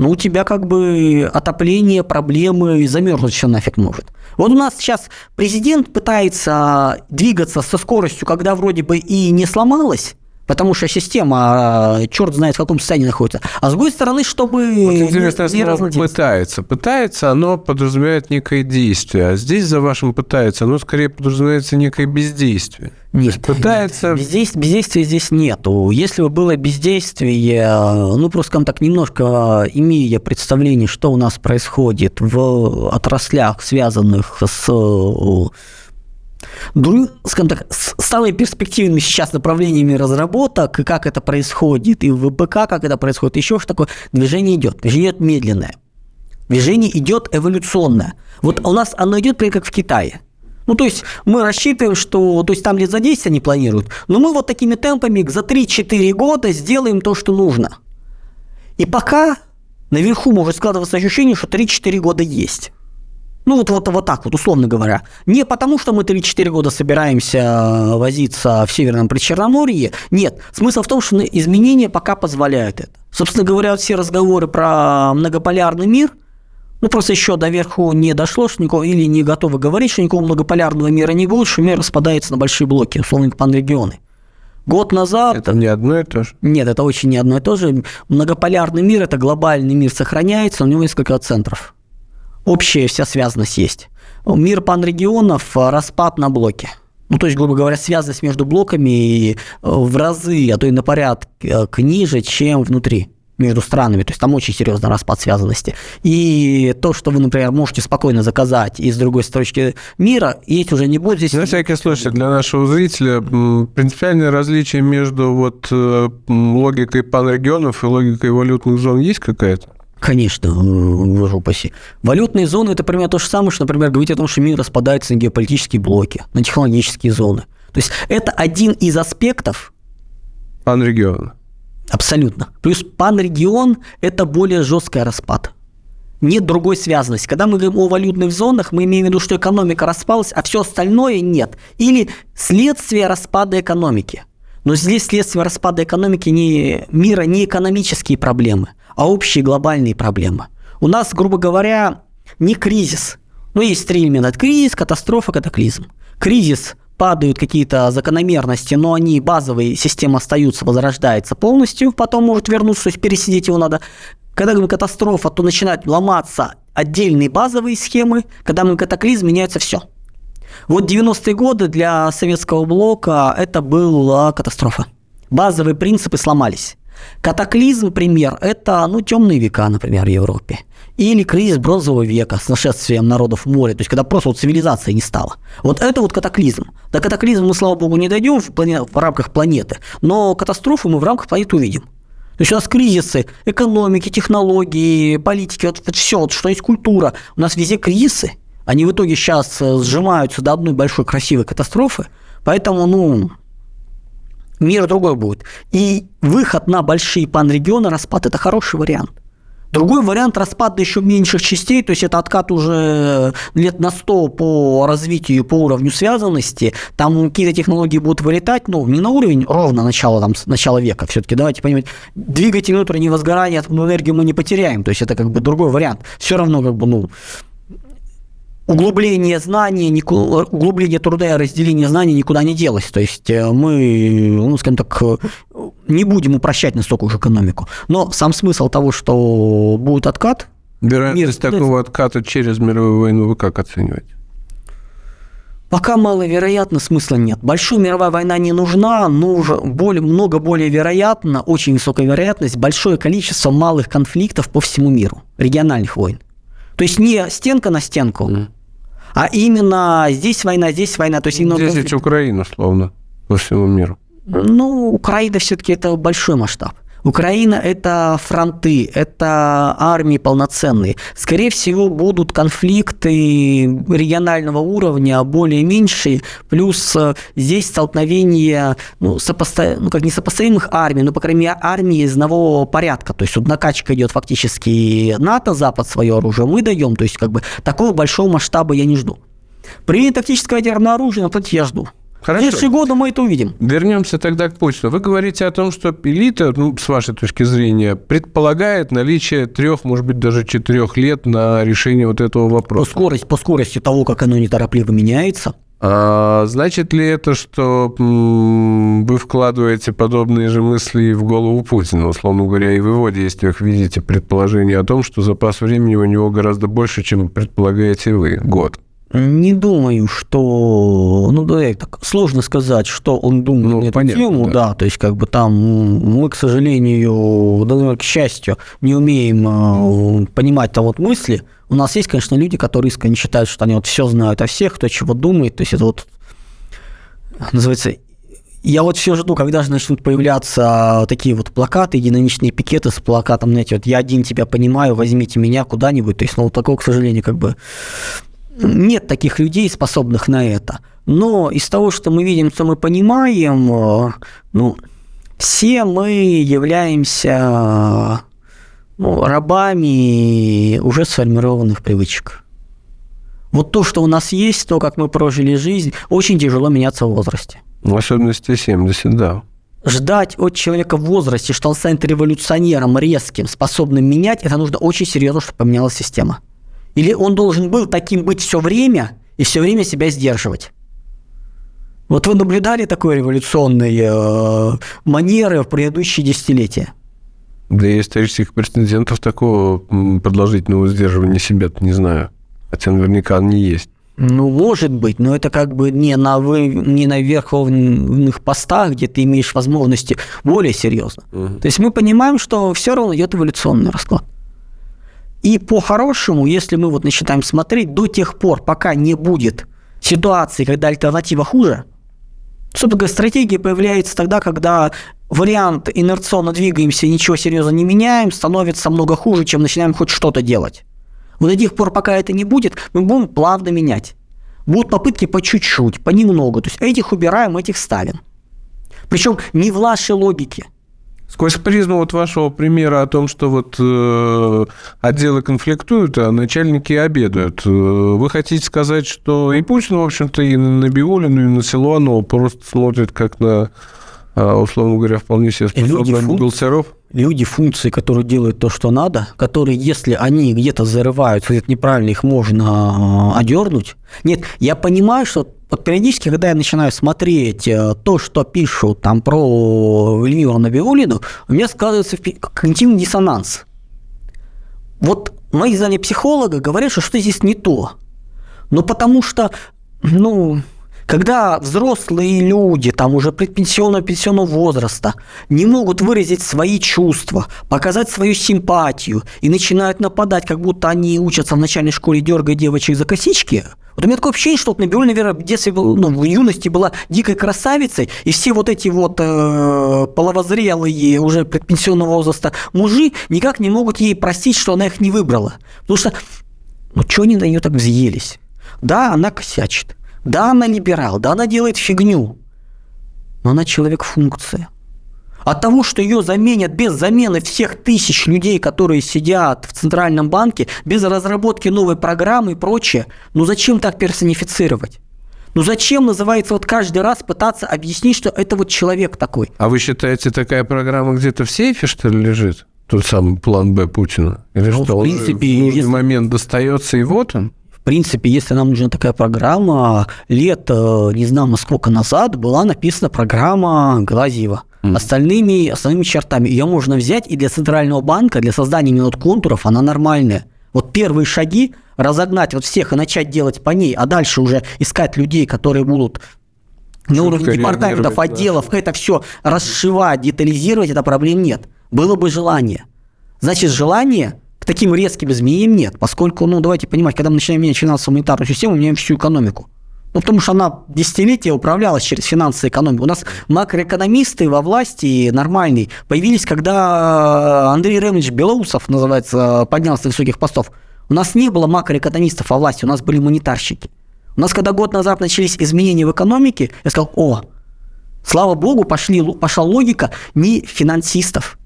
ну, у тебя как бы отопление, проблемы, замерзнуть все нафиг может. Вот у нас сейчас президент пытается двигаться со скоростью, когда вроде бы и не сломалась, потому что система, а, черт знает в каком состоянии находится. А с другой стороны, чтобы вот интересно, не, не пытается. Пытается, оно подразумевает некое действие, а здесь за вашим пытается, оно скорее подразумевается некое бездействие. Нет, пытается... Бездействия, бездействия здесь нету. Если бы было бездействие, ну, просто, скажем так, немножко имея представление, что у нас происходит в отраслях, связанных с скажем так, самыми перспективными сейчас направлениями разработок, и как это происходит, и в ВПК, как это происходит, еще что такое, движение идет. Движение идет медленное. Движение идет эволюционное. Вот у нас оно идет, прямо как в Китае. Ну, то есть мы рассчитываем, что то есть там лет за 10 они планируют, но мы вот такими темпами за 3-4 года сделаем то, что нужно. И пока наверху может складываться ощущение, что 3-4 года есть. Ну, вот, вот, вот так вот, условно говоря. Не потому, что мы 3-4 года собираемся э, возиться в Северном Причерноморье. Нет. Смысл в том, что изменения пока позволяют это. Собственно говоря, все разговоры про многополярный мир, ну, просто еще доверху не дошло, что никого, или не готовы говорить, что никакого многополярного мира не будет, что мир распадается на большие блоки, условно, панрегионы. Год назад... Это не одно и то же? Нет, это очень не одно и то же. Многополярный мир – это глобальный мир сохраняется, у него несколько центров общая вся связанность есть. Мир панрегионов – распад на блоки. Ну, то есть, грубо говоря, связанность между блоками в разы, а то и на порядок э, ниже, чем внутри между странами. То есть там очень серьезный распад связанности. И то, что вы, например, можете спокойно заказать из другой строчки мира, есть уже не будет здесь. На всякий случай, для нашего зрителя принципиальное различие между вот э, логикой панрегионов и логикой валютных зон есть какая-то? Конечно, боже упаси. Валютные зоны – это примерно то же самое, что, например, говорить о том, что мир распадается на геополитические блоки, на технологические зоны. То есть это один из аспектов панрегиона. Абсолютно. Плюс панрегион – это более жесткий распад. Нет другой связанности. Когда мы говорим о валютных зонах, мы имеем в виду, что экономика распалась, а все остальное нет. Или следствие распада экономики. Но здесь следствие распада экономики не, мира не экономические проблемы, а общие глобальные проблемы. У нас, грубо говоря, не кризис. Ну, есть три элемента. Кризис, катастрофа, катаклизм. Кризис падают какие-то закономерности, но они базовые, система остаются, возрождается полностью, потом может вернуться, то есть пересидеть его надо. Когда мы катастрофа, то начинают ломаться отдельные базовые схемы, когда мы катаклизм, меняется все. Вот 90-е годы для советского блока это была катастрофа. Базовые принципы сломались. Катаклизм, пример, это ну, темные века, например, в Европе. Или кризис бронзового века с нашествием народов моря, то есть когда просто вот цивилизации не стало. Вот это вот катаклизм. До катаклизма мы, слава богу, не дойдем в, плане... в рамках планеты, но катастрофу мы в рамках планеты увидим. То есть у нас кризисы экономики, технологии, политики, вот, вот все, вот, что есть культура. У нас везде кризисы. Они в итоге сейчас э, сжимаются до одной большой красивой катастрофы. Поэтому, ну, мир другой будет. И выход на большие панрегионы, распад – это хороший вариант. Другой вариант распада еще меньших частей, то есть это откат уже лет на 100 по развитию, по уровню связанности. Там какие-то технологии будут вылетать, ну, не на уровень ровно начала, там, начала века все-таки, давайте понимать. Двигатель внутреннего сгорания, энергию мы не потеряем, то есть это как бы другой вариант. Все равно как бы, ну, углубление знаний, углубление труда и разделение знаний никуда не делось. То есть э, мы, ну, скажем так, э, не будем упрощать настолько уже экономику. Но сам смысл того, что будет откат... Вероятность мир, такого отката через мировую войну вы как оцениваете? Пока маловероятно, смысла нет. Большая мировая война не нужна, но уже более, много более вероятно, очень высокая вероятность, большое количество малых конфликтов по всему миру, региональных войн. То есть не стенка на стенку, mm а именно здесь война, здесь война. То есть именно здесь ведь Украина, словно, по всему миру. Ну, Украина все-таки это большой масштаб. Украина – это фронты, это армии полноценные. Скорее всего, будут конфликты регионального уровня более меньшие, плюс э, здесь столкновение ну, сопосто... ну, как не сопоставимых армий, но, по крайней мере, армии из одного порядка. То есть вот накачка идет фактически НАТО, Запад свое оружие мы даем, то есть как бы такого большого масштаба я не жду. При тактическое ядерное оружие, напротив, я жду. Хорошо. В следующие годы мы это увидим. Вернемся тогда к Путину. Вы говорите о том, что элита, ну, с вашей точки зрения, предполагает наличие трех, может быть, даже четырех лет на решение вот этого вопроса. По скорости, по скорости того, как оно неторопливо меняется. А, значит ли это, что вы вкладываете подобные же мысли в голову Путина, условно говоря, и в его действиях видите предположение о том, что запас времени у него гораздо больше, чем предполагаете вы, год? Не думаю, что... Ну, да, так сложно сказать, что он думает ну, на эту понятно, тему, да. да, то есть, как бы там мы, к сожалению, да, к счастью, не умеем э, понимать там вот мысли. У нас есть, конечно, люди, которые искренне считают, что они вот все знают о всех, кто чего думает, то есть это вот называется я вот все жду, когда же начнут появляться такие вот плакаты, динамичные пикеты с плакатом, знаете, вот я один тебя понимаю, возьмите меня куда-нибудь. То есть, ну, такого, к сожалению, как бы нет таких людей, способных на это. Но из того, что мы видим, что мы понимаем, э, ну, все мы являемся ну, рабами уже сформированных привычек. Вот то, что у нас есть, то, как мы прожили жизнь, очень тяжело меняться в возрасте. В особенности 70, да. Ждать от человека в возрасте, что он станет революционером резким, способным менять, это нужно очень серьезно, чтобы поменялась система. Или он должен был таким быть все время и все время себя сдерживать? Вот вы наблюдали такой революционные э, манеры в предыдущие десятилетия? Для исторических претендентов такого продолжительного сдерживания себя не знаю. Хотя наверняка они есть. Ну, может быть, но это как бы не на, вы, не на верховных постах, где ты имеешь возможности более серьезно. Угу. То есть мы понимаем, что все равно идет эволюционный расклад. И по-хорошему, если мы вот начинаем смотреть, до тех пор, пока не будет ситуации, когда альтернатива хуже, собственно говоря, стратегия появляется тогда, когда вариант инерционно двигаемся, ничего серьезно не меняем, становится много хуже, чем начинаем хоть что-то делать. Вот до тех пор, пока это не будет, мы будем плавно менять. Будут попытки по чуть-чуть, понемногу. То есть этих убираем, этих ставим. Причем не в вашей логике – Сквозь призму вот вашего примера о том, что вот э, отделы конфликтуют, а начальники обедают, э, вы хотите сказать, что и Путин, в общем-то, и на Биолину, и на Силуанова просто смотрит как на, э, условно говоря, вполне себе способных бухгалтеров? люди функции, которые делают то, что надо, которые, если они где-то зарываются, где-то неправильно их можно э, одернуть. Нет, я понимаю, что вот периодически, когда я начинаю смотреть э, то, что пишут там про Эльвиру Набиулину, у меня складывается когнитивный диссонанс. Вот мои знания психолога говорят, что что здесь не то. Но потому что, ну, когда взрослые люди, там уже предпенсионного пенсионного возраста, не могут выразить свои чувства, показать свою симпатию и начинают нападать, как будто они учатся в начальной школе, дергая девочек за косички, Вот у меня такое ощущение, что вот Набиуль, наверное, в детстве, был, ну, в юности была дикой красавицей, и все вот эти вот э, половозрелые, уже предпенсионного возраста мужи никак не могут ей простить, что она их не выбрала. Потому что, ну, что они на нее так взъелись? Да, она косячит. Да, она либерал. Да, она делает фигню. Но она человек-функция. От того, что ее заменят без замены всех тысяч людей, которые сидят в Центральном банке, без разработки новой программы и прочее, ну зачем так персонифицировать? Ну зачем, называется, вот каждый раз пытаться объяснить, что это вот человек такой? А вы считаете, такая программа где-то в сейфе, что ли, лежит? Тот самый план Б Путина? Или Ну, что, в он принципе, в нужный если- момент достается, и вот он? В принципе, если нам нужна такая программа, лет, э, не знаю, сколько назад была написана программа Глазьева. Остальными, основными чертами. Ее можно взять, и для Центрального банка, для создания минут контуров она нормальная. Вот первые шаги разогнать вот всех и начать делать по ней, а дальше уже искать людей, которые будут на уровне департаментов, реагировать, да. отделов, это все расшивать, детализировать, это проблем нет. Было бы желание. Значит, желания к таким резким изменениям нет, поскольку, ну, давайте понимать, когда мы начинаем менять финансово-монетарную систему, мы меняем всю экономику. Ну, потому что она десятилетия управлялась через финансы и экономику. У нас макроэкономисты во власти нормальные появились, когда Андрей Ремович Белоусов, называется, поднялся с высоких постов. У нас не было макроэкономистов во власти, у нас были монетарщики. У нас, когда год назад начались изменения в экономике, я сказал, о, слава богу, пошли, пошла логика не финансистов,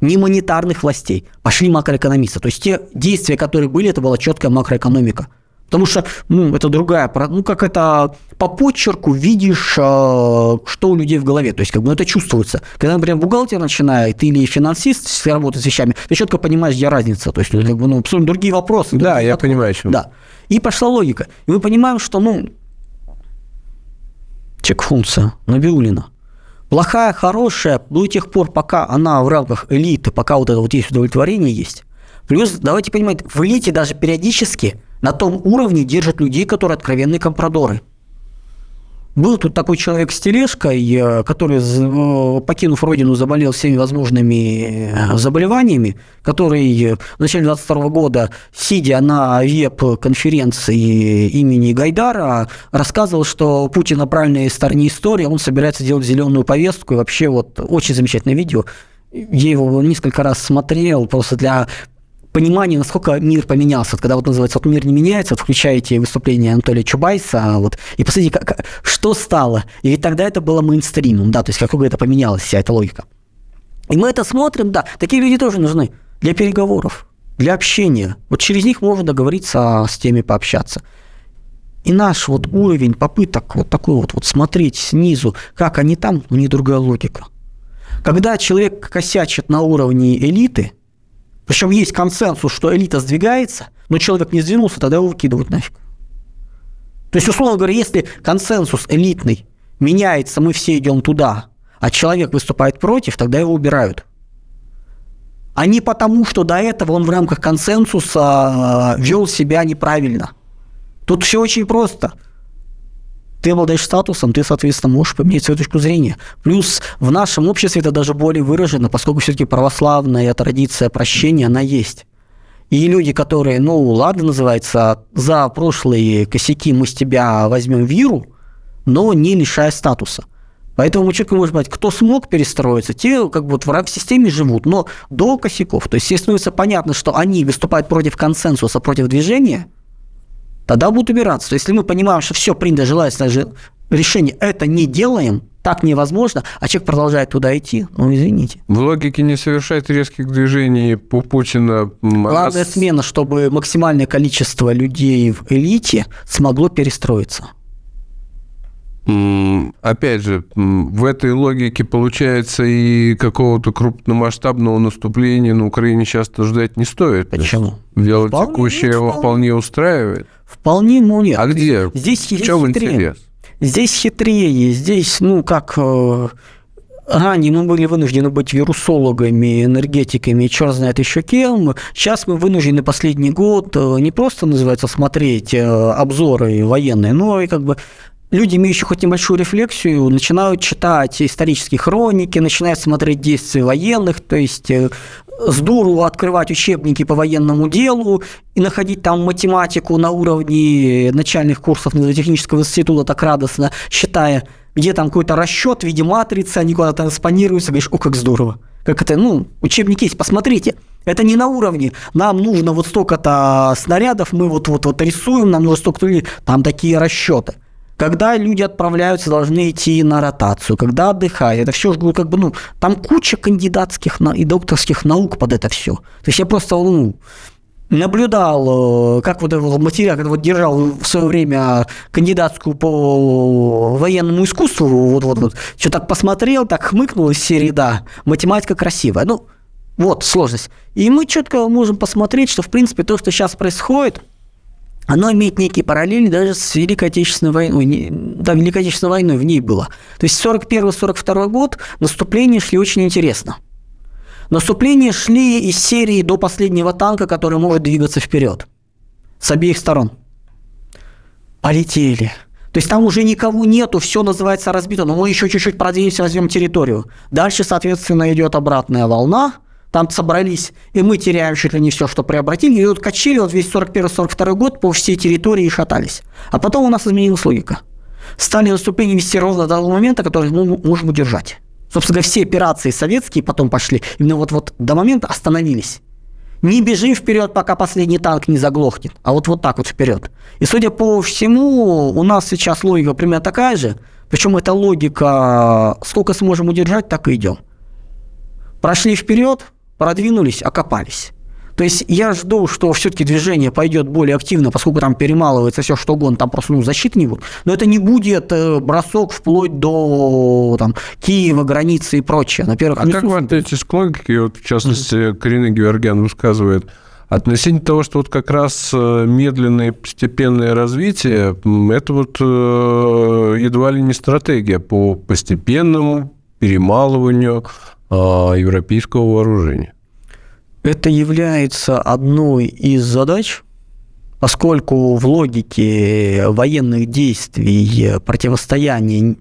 не монетарных властей, пошли макроэкономисты. То есть те действия, которые были, это была четкая макроэкономика. Потому что, ну, это другая, ну, как это по почерку видишь, э, что у людей в голове. То есть, как бы ну, это чувствуется. Когда, например, бухгалтер начинает или финансист с работы с вещами, ты четко понимаешь, где разница. То есть, ну, как бы, ну, абсолютно другие вопросы. Да, другие я подходы. понимаю, о чем. Да. И пошла логика. И мы понимаем, что, ну, чек-функция Набиулина. Плохая, хорошая, до тех пор, пока она в рамках элиты, пока вот это вот есть удовлетворение есть. Плюс, давайте понимать, в элите даже периодически на том уровне держат людей, которые откровенные компрадоры. Был тут такой человек с тележкой, э, который, э, покинув родину, заболел всеми возможными э, заболеваниями, который в начале 22 года, сидя на веб-конференции имени Гайдара, рассказывал, что Путин на правильной стороне истории, он собирается делать зеленую повестку, и вообще вот очень замечательное видео. Я его несколько раз смотрел, просто для понимание, насколько мир поменялся. Вот когда вот называется вот мир не меняется, вот включаете выступление Анатолия Чубайса, вот, и посмотрите, как, что стало. И ведь тогда это было мейнстримом, да, то есть как это поменялась вся эта логика. И мы это смотрим, да, такие люди тоже нужны для переговоров, для общения. Вот через них можно договориться с теми пообщаться. И наш вот уровень попыток вот такой вот, вот смотреть снизу, как они там, у них другая логика. Когда человек косячит на уровне элиты, причем есть консенсус, что элита сдвигается, но человек не сдвинулся, тогда его выкидывают нафиг. То есть, условно говоря, если консенсус элитный меняется, мы все идем туда, а человек выступает против, тогда его убирают. А не потому, что до этого он в рамках консенсуса э, вел себя неправильно. Тут все очень просто. Ты обладаешь статусом, ты, соответственно, можешь поменять свою точку зрения. Плюс в нашем обществе это даже более выражено, поскольку все-таки православная традиция прощения, она есть. И люди, которые, ну, ладно, называется, за прошлые косяки мы с тебя возьмем виру, но не лишая статуса. Поэтому четко можем понять, кто смог перестроиться, те как бы вот в рам- в системе живут, но до косяков. То есть, становится понятно, что они выступают против консенсуса, против движения, тогда будут убираться. То есть, если мы понимаем, что все принято желательное же решение, это не делаем, так невозможно, а человек продолжает туда идти, ну, извините. В логике не совершать резких движений по Путина. Главная раз- смена, чтобы максимальное количество людей в элите смогло перестроиться. Опять же, в этой логике получается и какого-то крупномасштабного наступления на Украине часто ждать не стоит. Почему? Дело Вполне, текущее его вполне. вполне устраивает. Вполне, ну нет. А где? Здесь, В чем хитрее. интерес? Здесь хитрее, здесь, ну, как э, ранее мы были вынуждены быть вирусологами, энергетиками, черт знает еще кем. Сейчас мы вынуждены последний год э, не просто, называется, смотреть э, обзоры военные, но и как бы люди, имеющие хоть небольшую рефлексию, начинают читать исторические хроники, начинают смотреть действия военных, то есть э, здорово открывать учебники по военному делу и находить там математику на уровне начальных курсов технического института так радостно, считая, где там какой-то расчет в виде матрицы, они куда-то транспонируются, говоришь, о, как здорово. Как это, ну, учебник есть, посмотрите. Это не на уровне, нам нужно вот столько-то снарядов, мы вот, вот, вот рисуем, нам нужно столько-то, там такие расчеты – когда люди отправляются, должны идти на ротацию, когда отдыхают. Это все как бы, ну, там куча кандидатских и докторских наук под это все. То есть я просто, ну, наблюдал, э, как вот этот материал, когда вот держал в свое время кандидатскую по военному искусству, вот, вот, вот, что так посмотрел, так хмыкнул из серии, да, математика красивая. Ну, вот сложность. И мы четко можем посмотреть, что, в принципе, то, что сейчас происходит – оно имеет некие параллели даже с Великой Отечественной войной. Не, да, Великой Отечественной войной в ней было. То есть 41-42 год наступления шли очень интересно. Наступления шли из серии до последнего танка, который может двигаться вперед. С обеих сторон. Полетели. То есть там уже никого нету, все называется разбито, но мы еще чуть-чуть продвинемся, возьмем территорию. Дальше, соответственно, идет обратная волна – там собрались, и мы теряем чуть ли не все, что приобретили, и вот качели вот весь 41-42 год по всей территории и шатались. А потом у нас изменилась логика. Стали наступление вести ровно до того момента, который мы можем удержать. Собственно все операции советские потом пошли, именно вот, вот до момента остановились. Не бежим вперед, пока последний танк не заглохнет, а вот вот так вот вперед. И судя по всему, у нас сейчас логика примерно такая же, причем эта логика, сколько сможем удержать, так и идем. Прошли вперед, продвинулись, окопались. То есть я жду, что все-таки движение пойдет более активно, поскольку там перемалывается все, что угодно, там просто ну, будет. Но это не будет э, бросок вплоть до там, Киева, границы и прочее. На первых а как вы относитесь к логике, вот, в частности, mm-hmm. Карина Георгиан высказывает, Относительно того, что вот как раз э, медленное постепенное развитие, это вот э, едва ли не стратегия по постепенному перемалыванию а, европейского вооружения. Это является одной из задач, поскольку в логике военных действий противостояния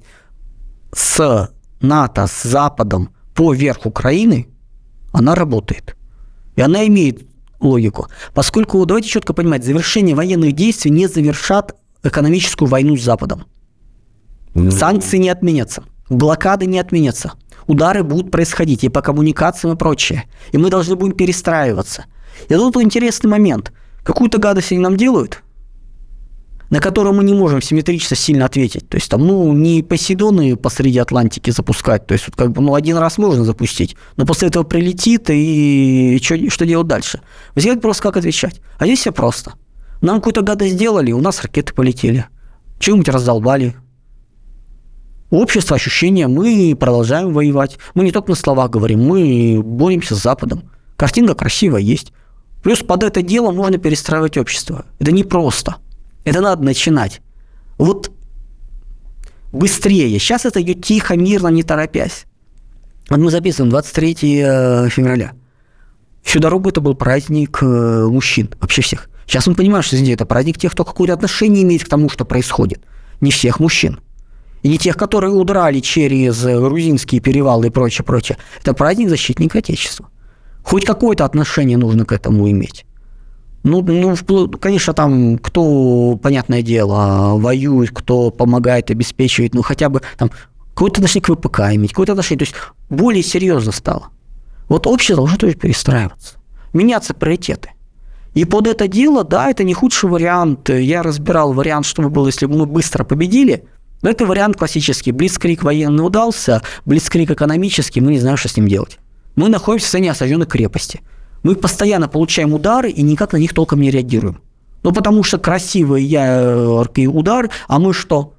с НАТО, с Западом по верх Украины, она работает. И она имеет логику. Поскольку, давайте четко понимать, завершение военных действий не завершат экономическую войну с Западом. Ну, Санкции не отменятся, блокады не отменятся – удары будут происходить и по коммуникациям и прочее. И мы должны будем перестраиваться. И тут интересный момент. Какую-то гадость они нам делают, на которую мы не можем симметрично сильно ответить. То есть там, ну, не Посейдоны посреди Атлантики запускать. То есть вот как бы, ну, один раз можно запустить, но после этого прилетит, и что, что делать дальше? Возникает просто, как отвечать. А здесь все просто. Нам какую-то гадость сделали, у нас ракеты полетели. Чего-нибудь раздолбали, общество, ощущение, мы продолжаем воевать. Мы не только на словах говорим, мы боремся с Западом. Картинка красивая есть. Плюс под это дело можно перестраивать общество. Это непросто. Это надо начинать. Вот быстрее. Сейчас это идет тихо, мирно, не торопясь. Вот мы записываем 23 э, февраля. Всю дорогу это был праздник э, мужчин, вообще всех. Сейчас мы понимаем, что это праздник тех, кто какое-то отношение имеет к тому, что происходит. Не всех мужчин и не тех, которые удрали через грузинские перевалы и прочее, прочее. Это праздник защитника Отечества. Хоть какое-то отношение нужно к этому иметь. Ну, ну, конечно, там кто, понятное дело, воюет, кто помогает, обеспечивает, ну, хотя бы там какое-то отношение к ВПК иметь, какое-то отношение, то есть более серьезно стало. Вот общество должно тоже перестраиваться, меняться приоритеты. И под это дело, да, это не худший вариант. Я разбирал вариант, что бы было, если бы мы быстро победили – но это вариант классический. Блицкрик военный удался, блицкрик экономический, мы не знаем, что с ним делать. Мы находимся в состоянии осажденной крепости. Мы постоянно получаем удары и никак на них толком не реагируем. Ну, потому что красивый яркий удар, а мы что?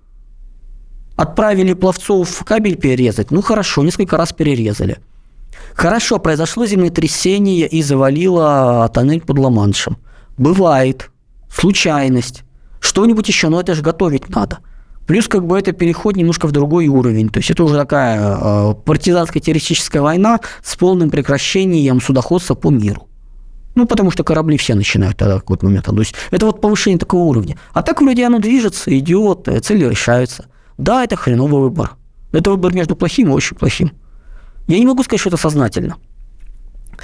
Отправили пловцов кабель перерезать? Ну, хорошо, несколько раз перерезали. Хорошо, произошло землетрясение и завалило тоннель под Ла-Маншем. Бывает. Случайность. Что-нибудь еще, но это же готовить надо. Плюс как бы это переход немножко в другой уровень. То есть это уже такая э, партизанская террористическая война с полным прекращением судоходства по миру. Ну, потому что корабли все начинают тогда в какой-то момент. То есть это вот повышение такого уровня. А так вроде оно движется, идет, э, цели решаются. Да, это хреновый выбор. Это выбор между плохим и очень плохим. Я не могу сказать, что это сознательно.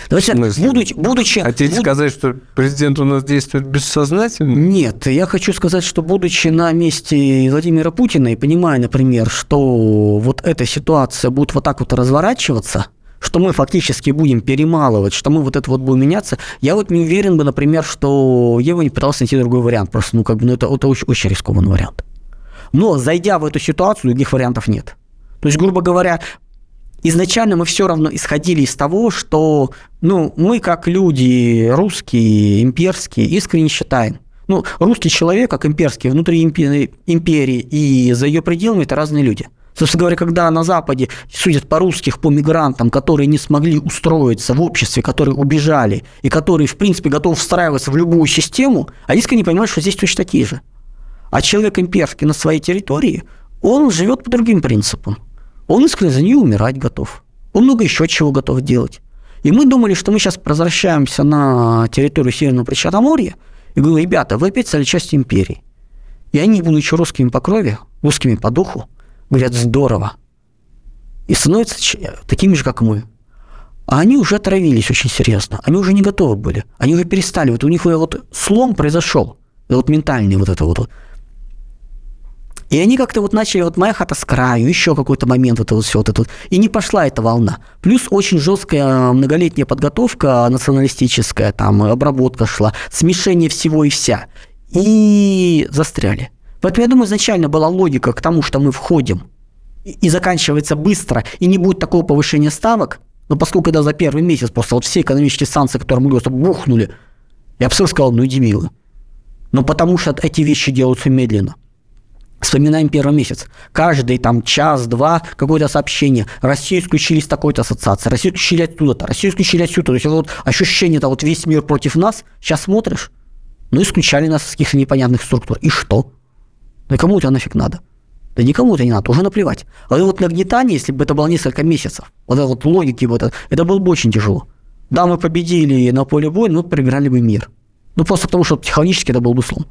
Давайте, будучи, будучи... Хотите буд... сказать, что президент у нас действует бессознательно? Нет, я хочу сказать, что будучи на месте Владимира Путина и понимая, например, что вот эта ситуация будет вот так вот разворачиваться, что мы фактически будем перемалывать, что мы вот это вот будем меняться, я вот не уверен бы, например, что я бы не пытался найти другой вариант. Просто, ну, как бы, ну, это, это очень, очень рискованный вариант. Но, зайдя в эту ситуацию, других вариантов нет. То есть, грубо говоря, изначально мы все равно исходили из того, что ну, мы как люди русские, имперские, искренне считаем, ну, русский человек, как имперский, внутри империи и за ее пределами, это разные люди – Собственно говоря, когда на Западе судят по-русских, по мигрантам, которые не смогли устроиться в обществе, которые убежали, и которые, в принципе, готовы встраиваться в любую систему, они искренне понимают, что здесь точно такие же. А человек имперский на своей территории, он живет по другим принципам. Он искренне за нее умирать готов. Он много еще чего готов делать. И мы думали, что мы сейчас возвращаемся на территорию Северного Причерноморья и говорим, ребята, вы опять стали частью империи. И они, будучи русскими по крови, русскими по духу, говорят здорово. И становятся такими же, как мы. А они уже отравились очень серьезно. Они уже не готовы были. Они уже перестали. Вот у них вот слом произошел. Вот ментальный вот это вот. И они как-то вот начали, вот моя хата с краю, еще какой-то момент, это вот все вот это вот. И не пошла эта волна. Плюс очень жесткая многолетняя подготовка националистическая, там обработка шла, смешение всего и вся. И застряли. Поэтому я думаю, изначально была логика к тому, что мы входим и заканчивается быстро, и не будет такого повышения ставок, но поскольку когда за первый месяц просто вот все экономические санкции, которые мы просто бухнули, я бы сказал, ну иди милый. Но потому что эти вещи делаются медленно. Вспоминаем первый месяц. Каждый там час-два какое-то сообщение. Россию исключили из такой-то ассоциации, Россию исключили оттуда-то, Россию исключили отсюда. То есть вот ощущение-то вот весь мир против нас. Сейчас смотришь, ну исключали нас из каких-то непонятных структур. И что? Да кому это нафиг надо? Да никому это не надо, уже наплевать. А вот нагнетание, если бы это было несколько месяцев, вот это вот логики, вот это, это было бы очень тяжело. Да, мы победили на поле боя, но проиграли бы мир. Ну, просто потому, что технологически это был бы слом.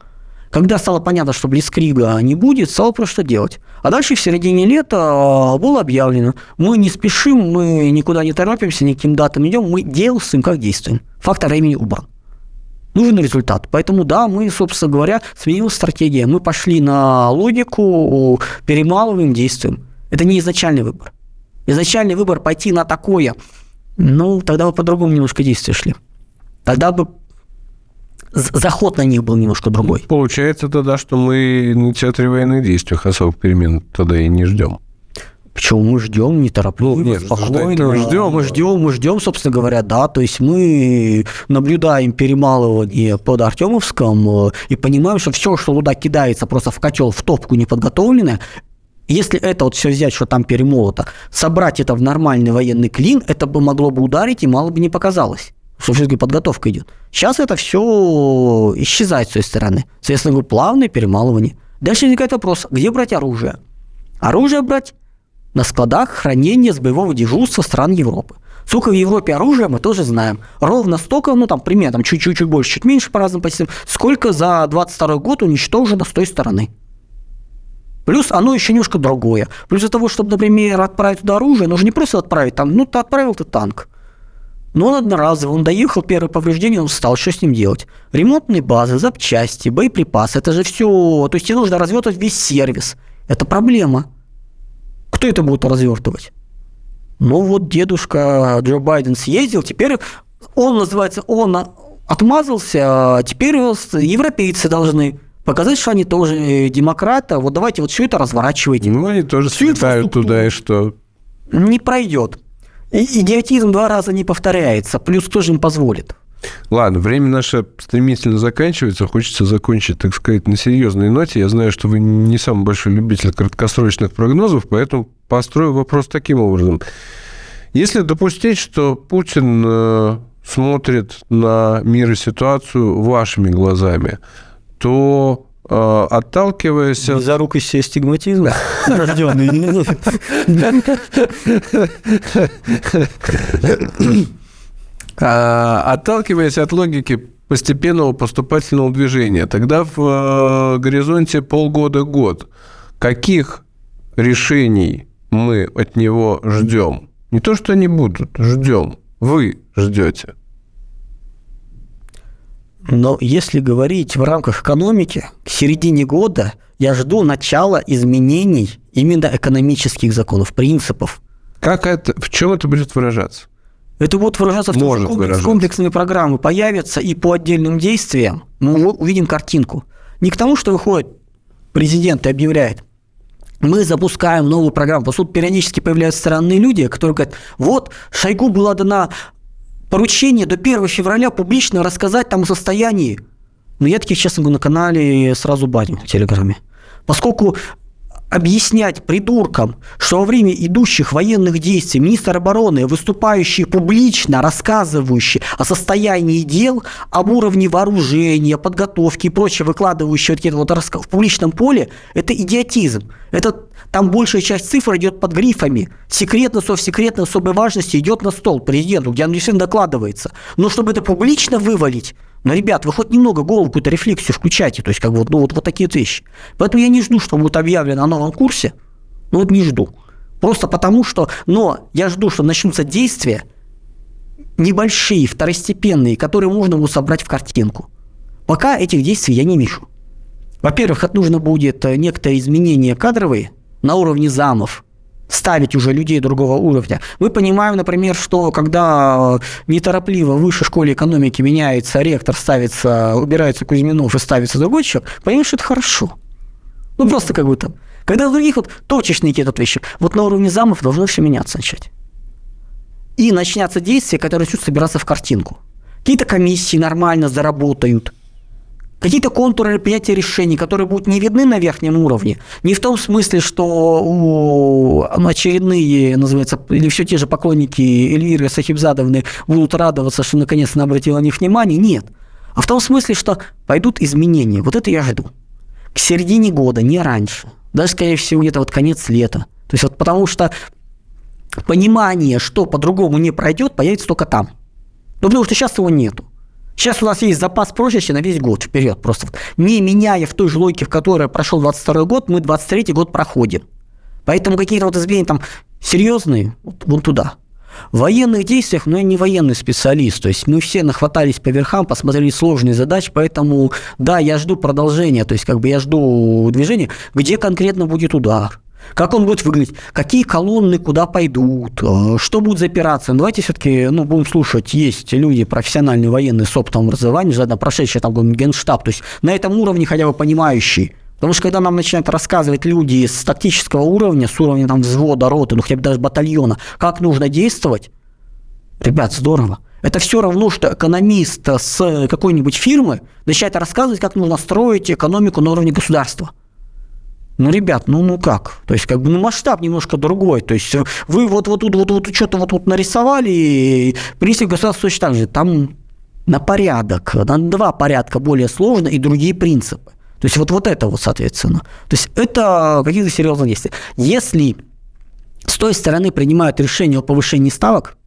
Когда стало понятно, что Блицкрига не будет, стало просто делать. А дальше в середине лета а, было объявлено, мы не спешим, мы никуда не торопимся, никаким датам идем, мы действуем, как действуем. Фактор времени убран нужен результат. Поэтому, да, мы, собственно говоря, сменилась стратегия. Мы пошли на логику, перемалываем, действуем. Это не изначальный выбор. Изначальный выбор пойти на такое, ну, тогда бы по-другому немножко действия шли. Тогда бы заход на них был немножко другой. Получается тогда, что мы на театре военных действий особых перемен тогда и не ждем. Почему мы ждем неторопливо, ну, нет, спокойно, ждем, мы ждем, мы ждем, собственно говоря, да, то есть мы наблюдаем перемалывание под Артемовском э, и понимаем, что все, что туда кидается просто в котел, в топку неподготовленное, если это вот все взять, что там перемолото, собрать это в нормальный военный клин, это бы могло бы ударить и мало бы не показалось что все-таки подготовка идет. Сейчас это все исчезает с той стороны. Соответственно, плавное перемалывание. Дальше возникает вопрос, где брать оружие? Оружие брать на складах хранения с боевого дежурства стран Европы. Сколько в Европе оружия, мы тоже знаем. Ровно столько, ну там примерно, там чуть-чуть больше, чуть меньше по разным позициям, сколько за 22 год уничтожено с той стороны. Плюс оно еще немножко другое. Плюс для того, чтобы, например, отправить туда оружие, нужно не просто отправить там, ну ты отправил ты танк. Но он одноразовый, он доехал, первое повреждение, он встал, что с ним делать? Ремонтные базы, запчасти, боеприпасы, это же все, то есть тебе нужно развертывать весь сервис. Это проблема. Кто это будет развертывать? Ну вот дедушка Джо Байден съездил, теперь он называется, он отмазался, а теперь европейцы должны показать, что они тоже демократы, вот давайте вот все это разворачивайте. Ну, они тоже слетают туда, и что? Не пройдет. Идиотизм два раза не повторяется, плюс кто же им позволит? Ладно, время наше стремительно заканчивается. Хочется закончить, так сказать, на серьезной ноте. Я знаю, что вы не самый большой любитель краткосрочных прогнозов, поэтому построю вопрос таким образом. Если допустить, что Путин э, смотрит на мир и ситуацию вашими глазами, то э, отталкиваясь... Близорукость стигматизм (laughs) рожденный. А, отталкиваясь от логики постепенного поступательного движения, тогда в э, горизонте полгода-год каких решений мы от него ждем? Не то, что они будут, ждем. Вы ждете. Но если говорить в рамках экономики, к середине года я жду начала изменений именно экономических законов, принципов. Как это, в чем это будет выражаться? Это будет выражаться в том, что комплекс, комплексные программы появятся и по отдельным действиям мы увидим картинку. Не к тому, что выходит президент и объявляет, мы запускаем новую программу. По сути, периодически появляются странные люди, которые говорят, вот, Шойгу была дана поручение до 1 февраля публично рассказать там о состоянии. Но я таких, честно говоря, на канале сразу баню в Телеграме. Поскольку объяснять придуркам, что во время идущих военных действий министр обороны, выступающий публично, рассказывающий о состоянии дел, об уровне вооружения, подготовки и прочее, выкладывающий вот это вот в публичном поле, это идиотизм. Это там большая часть цифр идет под грифами. Секретно, совсекретно, особой важности идет на стол президенту, где оно действительно докладывается. Но чтобы это публично вывалить, но, ребят, вы хоть немного голову какую-то рефлексию включайте, то есть как вот, ну, вот, вот такие вещи. Поэтому я не жду, что будет объявлено о новом курсе, ну вот не жду. Просто потому что, но я жду, что начнутся действия небольшие, второстепенные, которые можно будет собрать в картинку. Пока этих действий я не вижу. Во-первых, это нужно будет э, некоторые изменения кадровые на уровне замов, ставить уже людей другого уровня. Мы понимаем, например, что когда э, неторопливо в высшей школе экономики меняется ректор, ставится, убирается Кузьминов и ставится другой человек, понимаешь, что это хорошо. Ну, просто как бы там. Когда в других вот точечные какие-то вещи, вот на уровне замов должно все меняться начать. И начнется действие, которое начнут собираться в картинку. Какие-то комиссии нормально заработают – какие-то контуры принятия решений, которые будут не видны на верхнем уровне, не в том смысле, что ну, очередные, называется, или все те же поклонники Эльвиры Сахибзадовны будут радоваться, что наконец-то обратила на них внимание, нет. А в том смысле, что пойдут изменения. Вот это я жду. К середине года, не раньше. Даже, скорее всего, где-то вот конец лета. То есть вот потому что понимание, что по-другому не пройдет, появится только там. Ну, потому что сейчас его нету. Сейчас у нас есть запас прочности на весь год вперед. Просто не меняя в той же логике, в которой прошел 22 год, мы 23 год проходим. Поэтому какие-то вот изменения там серьезные, вот, вон туда. В военных действиях, но я не военный специалист, то есть мы все нахватались по верхам, посмотрели сложные задачи, поэтому да, я жду продолжения, то есть как бы я жду движения, где конкретно будет удар, как он будет выглядеть? Какие колонны куда пойдут? Э, что будет за операция? Ну, давайте все-таки ну, будем слушать. Есть люди, профессиональные военные с опытом образования, заодно прошедшие там генштаб. То есть на этом уровне хотя бы понимающие. Потому что когда нам начинают рассказывать люди с тактического уровня, с уровня там, взвода, роты, ну хотя бы даже батальона, как нужно действовать, ребят, здорово. Это все равно, что экономист с какой-нибудь фирмы начинает рассказывать, как нужно строить экономику на уровне государства – ну, ребят, ну, ну как? То есть, как бы, ну, масштаб немножко другой. То есть, вы вот вот тут вот, вот, что-то вот, вот нарисовали, и принцип государства точно так же. Там на порядок, на два порядка более сложно и другие принципы. То есть, вот, вот это вот, соответственно. То есть, это какие-то серьезные действия. Если с той стороны принимают решение о повышении ставок,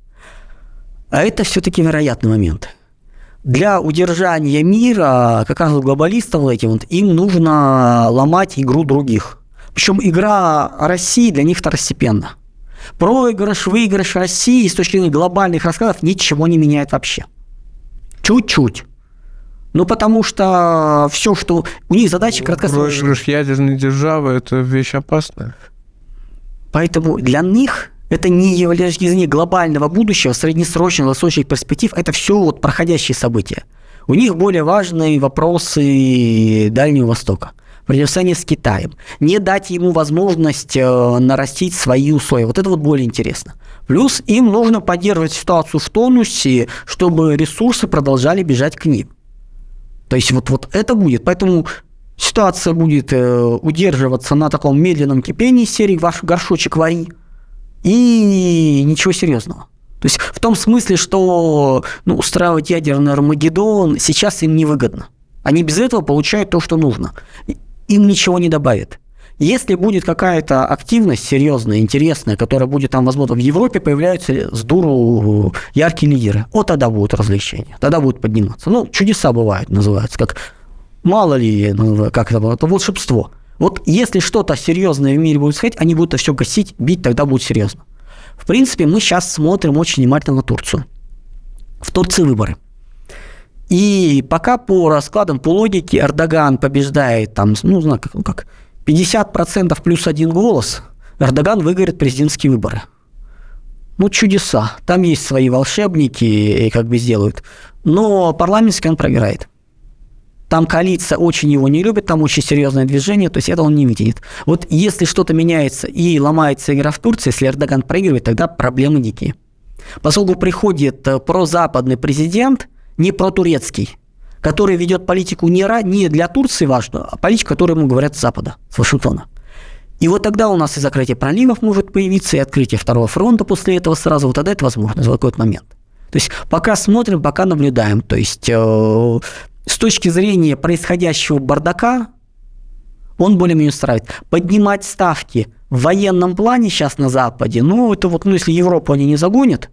а это все-таки вероятный момент – для удержания мира, как раз глобалистам этим, вот, им нужно ломать игру других. Причем игра России для них второстепенна. Проигрыш, выигрыш России с точки зрения глобальных раскладов ничего не меняет вообще. Чуть-чуть. Ну, потому что все, что... У них задача краткосрочная. Проигрыш ядерной державы – это вещь опасная. Поэтому для них это не является глобального будущего, среднесрочных, долгосрочных перспектив, это все вот проходящие события. У них более важные вопросы Дальнего Востока. Противостояние с Китаем. Не дать ему возможность э, нарастить свои условия. Вот это вот более интересно. Плюс им нужно поддерживать ситуацию в тонусе, чтобы ресурсы продолжали бежать к ним. То есть вот, вот это будет. Поэтому ситуация будет э, удерживаться на таком медленном кипении серии «Ваш горшочек вари», и ничего серьезного. То есть в том смысле, что ну, устраивать ядерный Армагеддон сейчас им невыгодно. Они без этого получают то, что нужно. Им ничего не добавит. Если будет какая-то активность серьезная, интересная, которая будет там, возможно, в Европе появляются с дуру яркие лидеры, вот тогда будут развлечения, тогда будут подниматься. Ну, чудеса бывают, называются, как мало ли, ну, как это, это волшебство. Вот если что-то серьезное в мире будет происходить, они будут это все гасить, бить, тогда будет серьезно. В принципе, мы сейчас смотрим очень внимательно на Турцию. В Турции выборы. И пока по раскладам, по логике Эрдоган побеждает там, ну, как, ну, как 50% плюс один голос, Эрдоган выиграет президентские выборы. Ну, чудеса. Там есть свои волшебники, как бы сделают. Но парламентский он проиграет. Там коалиция очень его не любит, там очень серьезное движение, то есть это он не видит. Вот если что-то меняется и ломается игра в Турции, если Эрдоган проигрывает, тогда проблемы дикие. Поскольку приходит э, прозападный президент, не протурецкий, который ведет политику не, не для Турции важную, а политику, которую ему говорят с Запада, с Вашингтона. И вот тогда у нас и закрытие проливов может появиться, и открытие второго фронта после этого сразу, вот тогда это возможно в какой-то момент. То есть пока смотрим, пока наблюдаем. То есть э, с точки зрения происходящего бардака, он более-менее устраивает. Поднимать ставки в военном плане сейчас на Западе, ну, это вот, ну, если Европу они не загонят,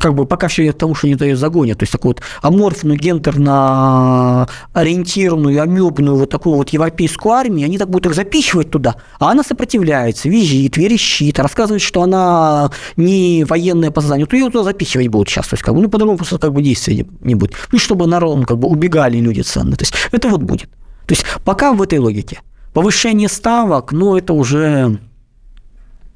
как бы пока все тому, что они ее загонят, то есть такую вот аморфную, гендерно ориентированную, амебную вот такую вот европейскую армию, они так будут их запихивать туда, а она сопротивляется, визжит, верещит, рассказывает, что она не военная по заданию, то ее туда запихивать будут сейчас, то есть как бы, ну, по-другому просто как бы действия не будет, ну, чтобы народ, ну, как бы убегали люди ценные, то есть это вот будет. То есть пока в этой логике. Повышение ставок, ну, это уже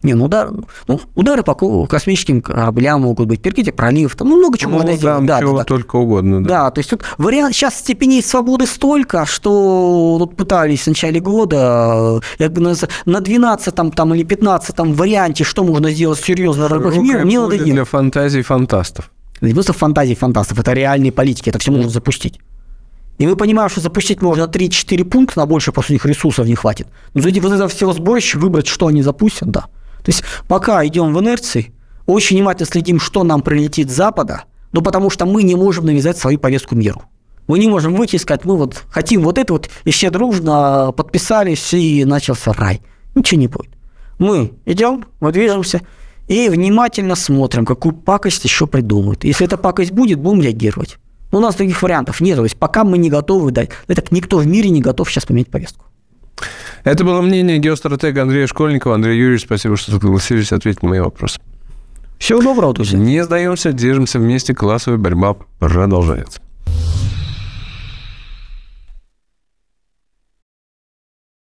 не, ну, удар, ну удары по космическим кораблям могут быть, перекрытие проливов, там ну, много чего ну, можно сделать. Да, чего да, только угодно. Да. да, то есть тут вариант, сейчас степеней свободы столько, что тут пытались в начале года я на, на 12 там, там, или 15 там, варианте, что можно сделать серьезно в мире, мне надо для фантазий фантастов. Это не просто фантазии фантастов, это реальные политики, это все можно запустить. И мы понимаем, что запустить можно 3-4 пункта, на больше просто у них ресурсов не хватит. Но среди вот этого всего сборища выбрать, что они запустят, да. То есть пока идем в инерции, очень внимательно следим, что нам прилетит с Запада, но потому что мы не можем навязать свою повестку миру. Мы не можем выйти и сказать, мы вот хотим вот это вот, и все дружно подписались, и начался рай. Ничего не будет. Мы идем, мы движемся, и внимательно смотрим, какую пакость еще придумают. Если эта пакость будет, будем реагировать. Но у нас таких вариантов нет. То есть пока мы не готовы дать. Это никто в мире не готов сейчас поменять повестку. Это было мнение геостратега Андрея Школьникова. Андрей Юрьевич, спасибо, что согласились ответить на мои вопросы. Всего доброго, друзья. Не сдаемся, держимся вместе. Классовая борьба продолжается.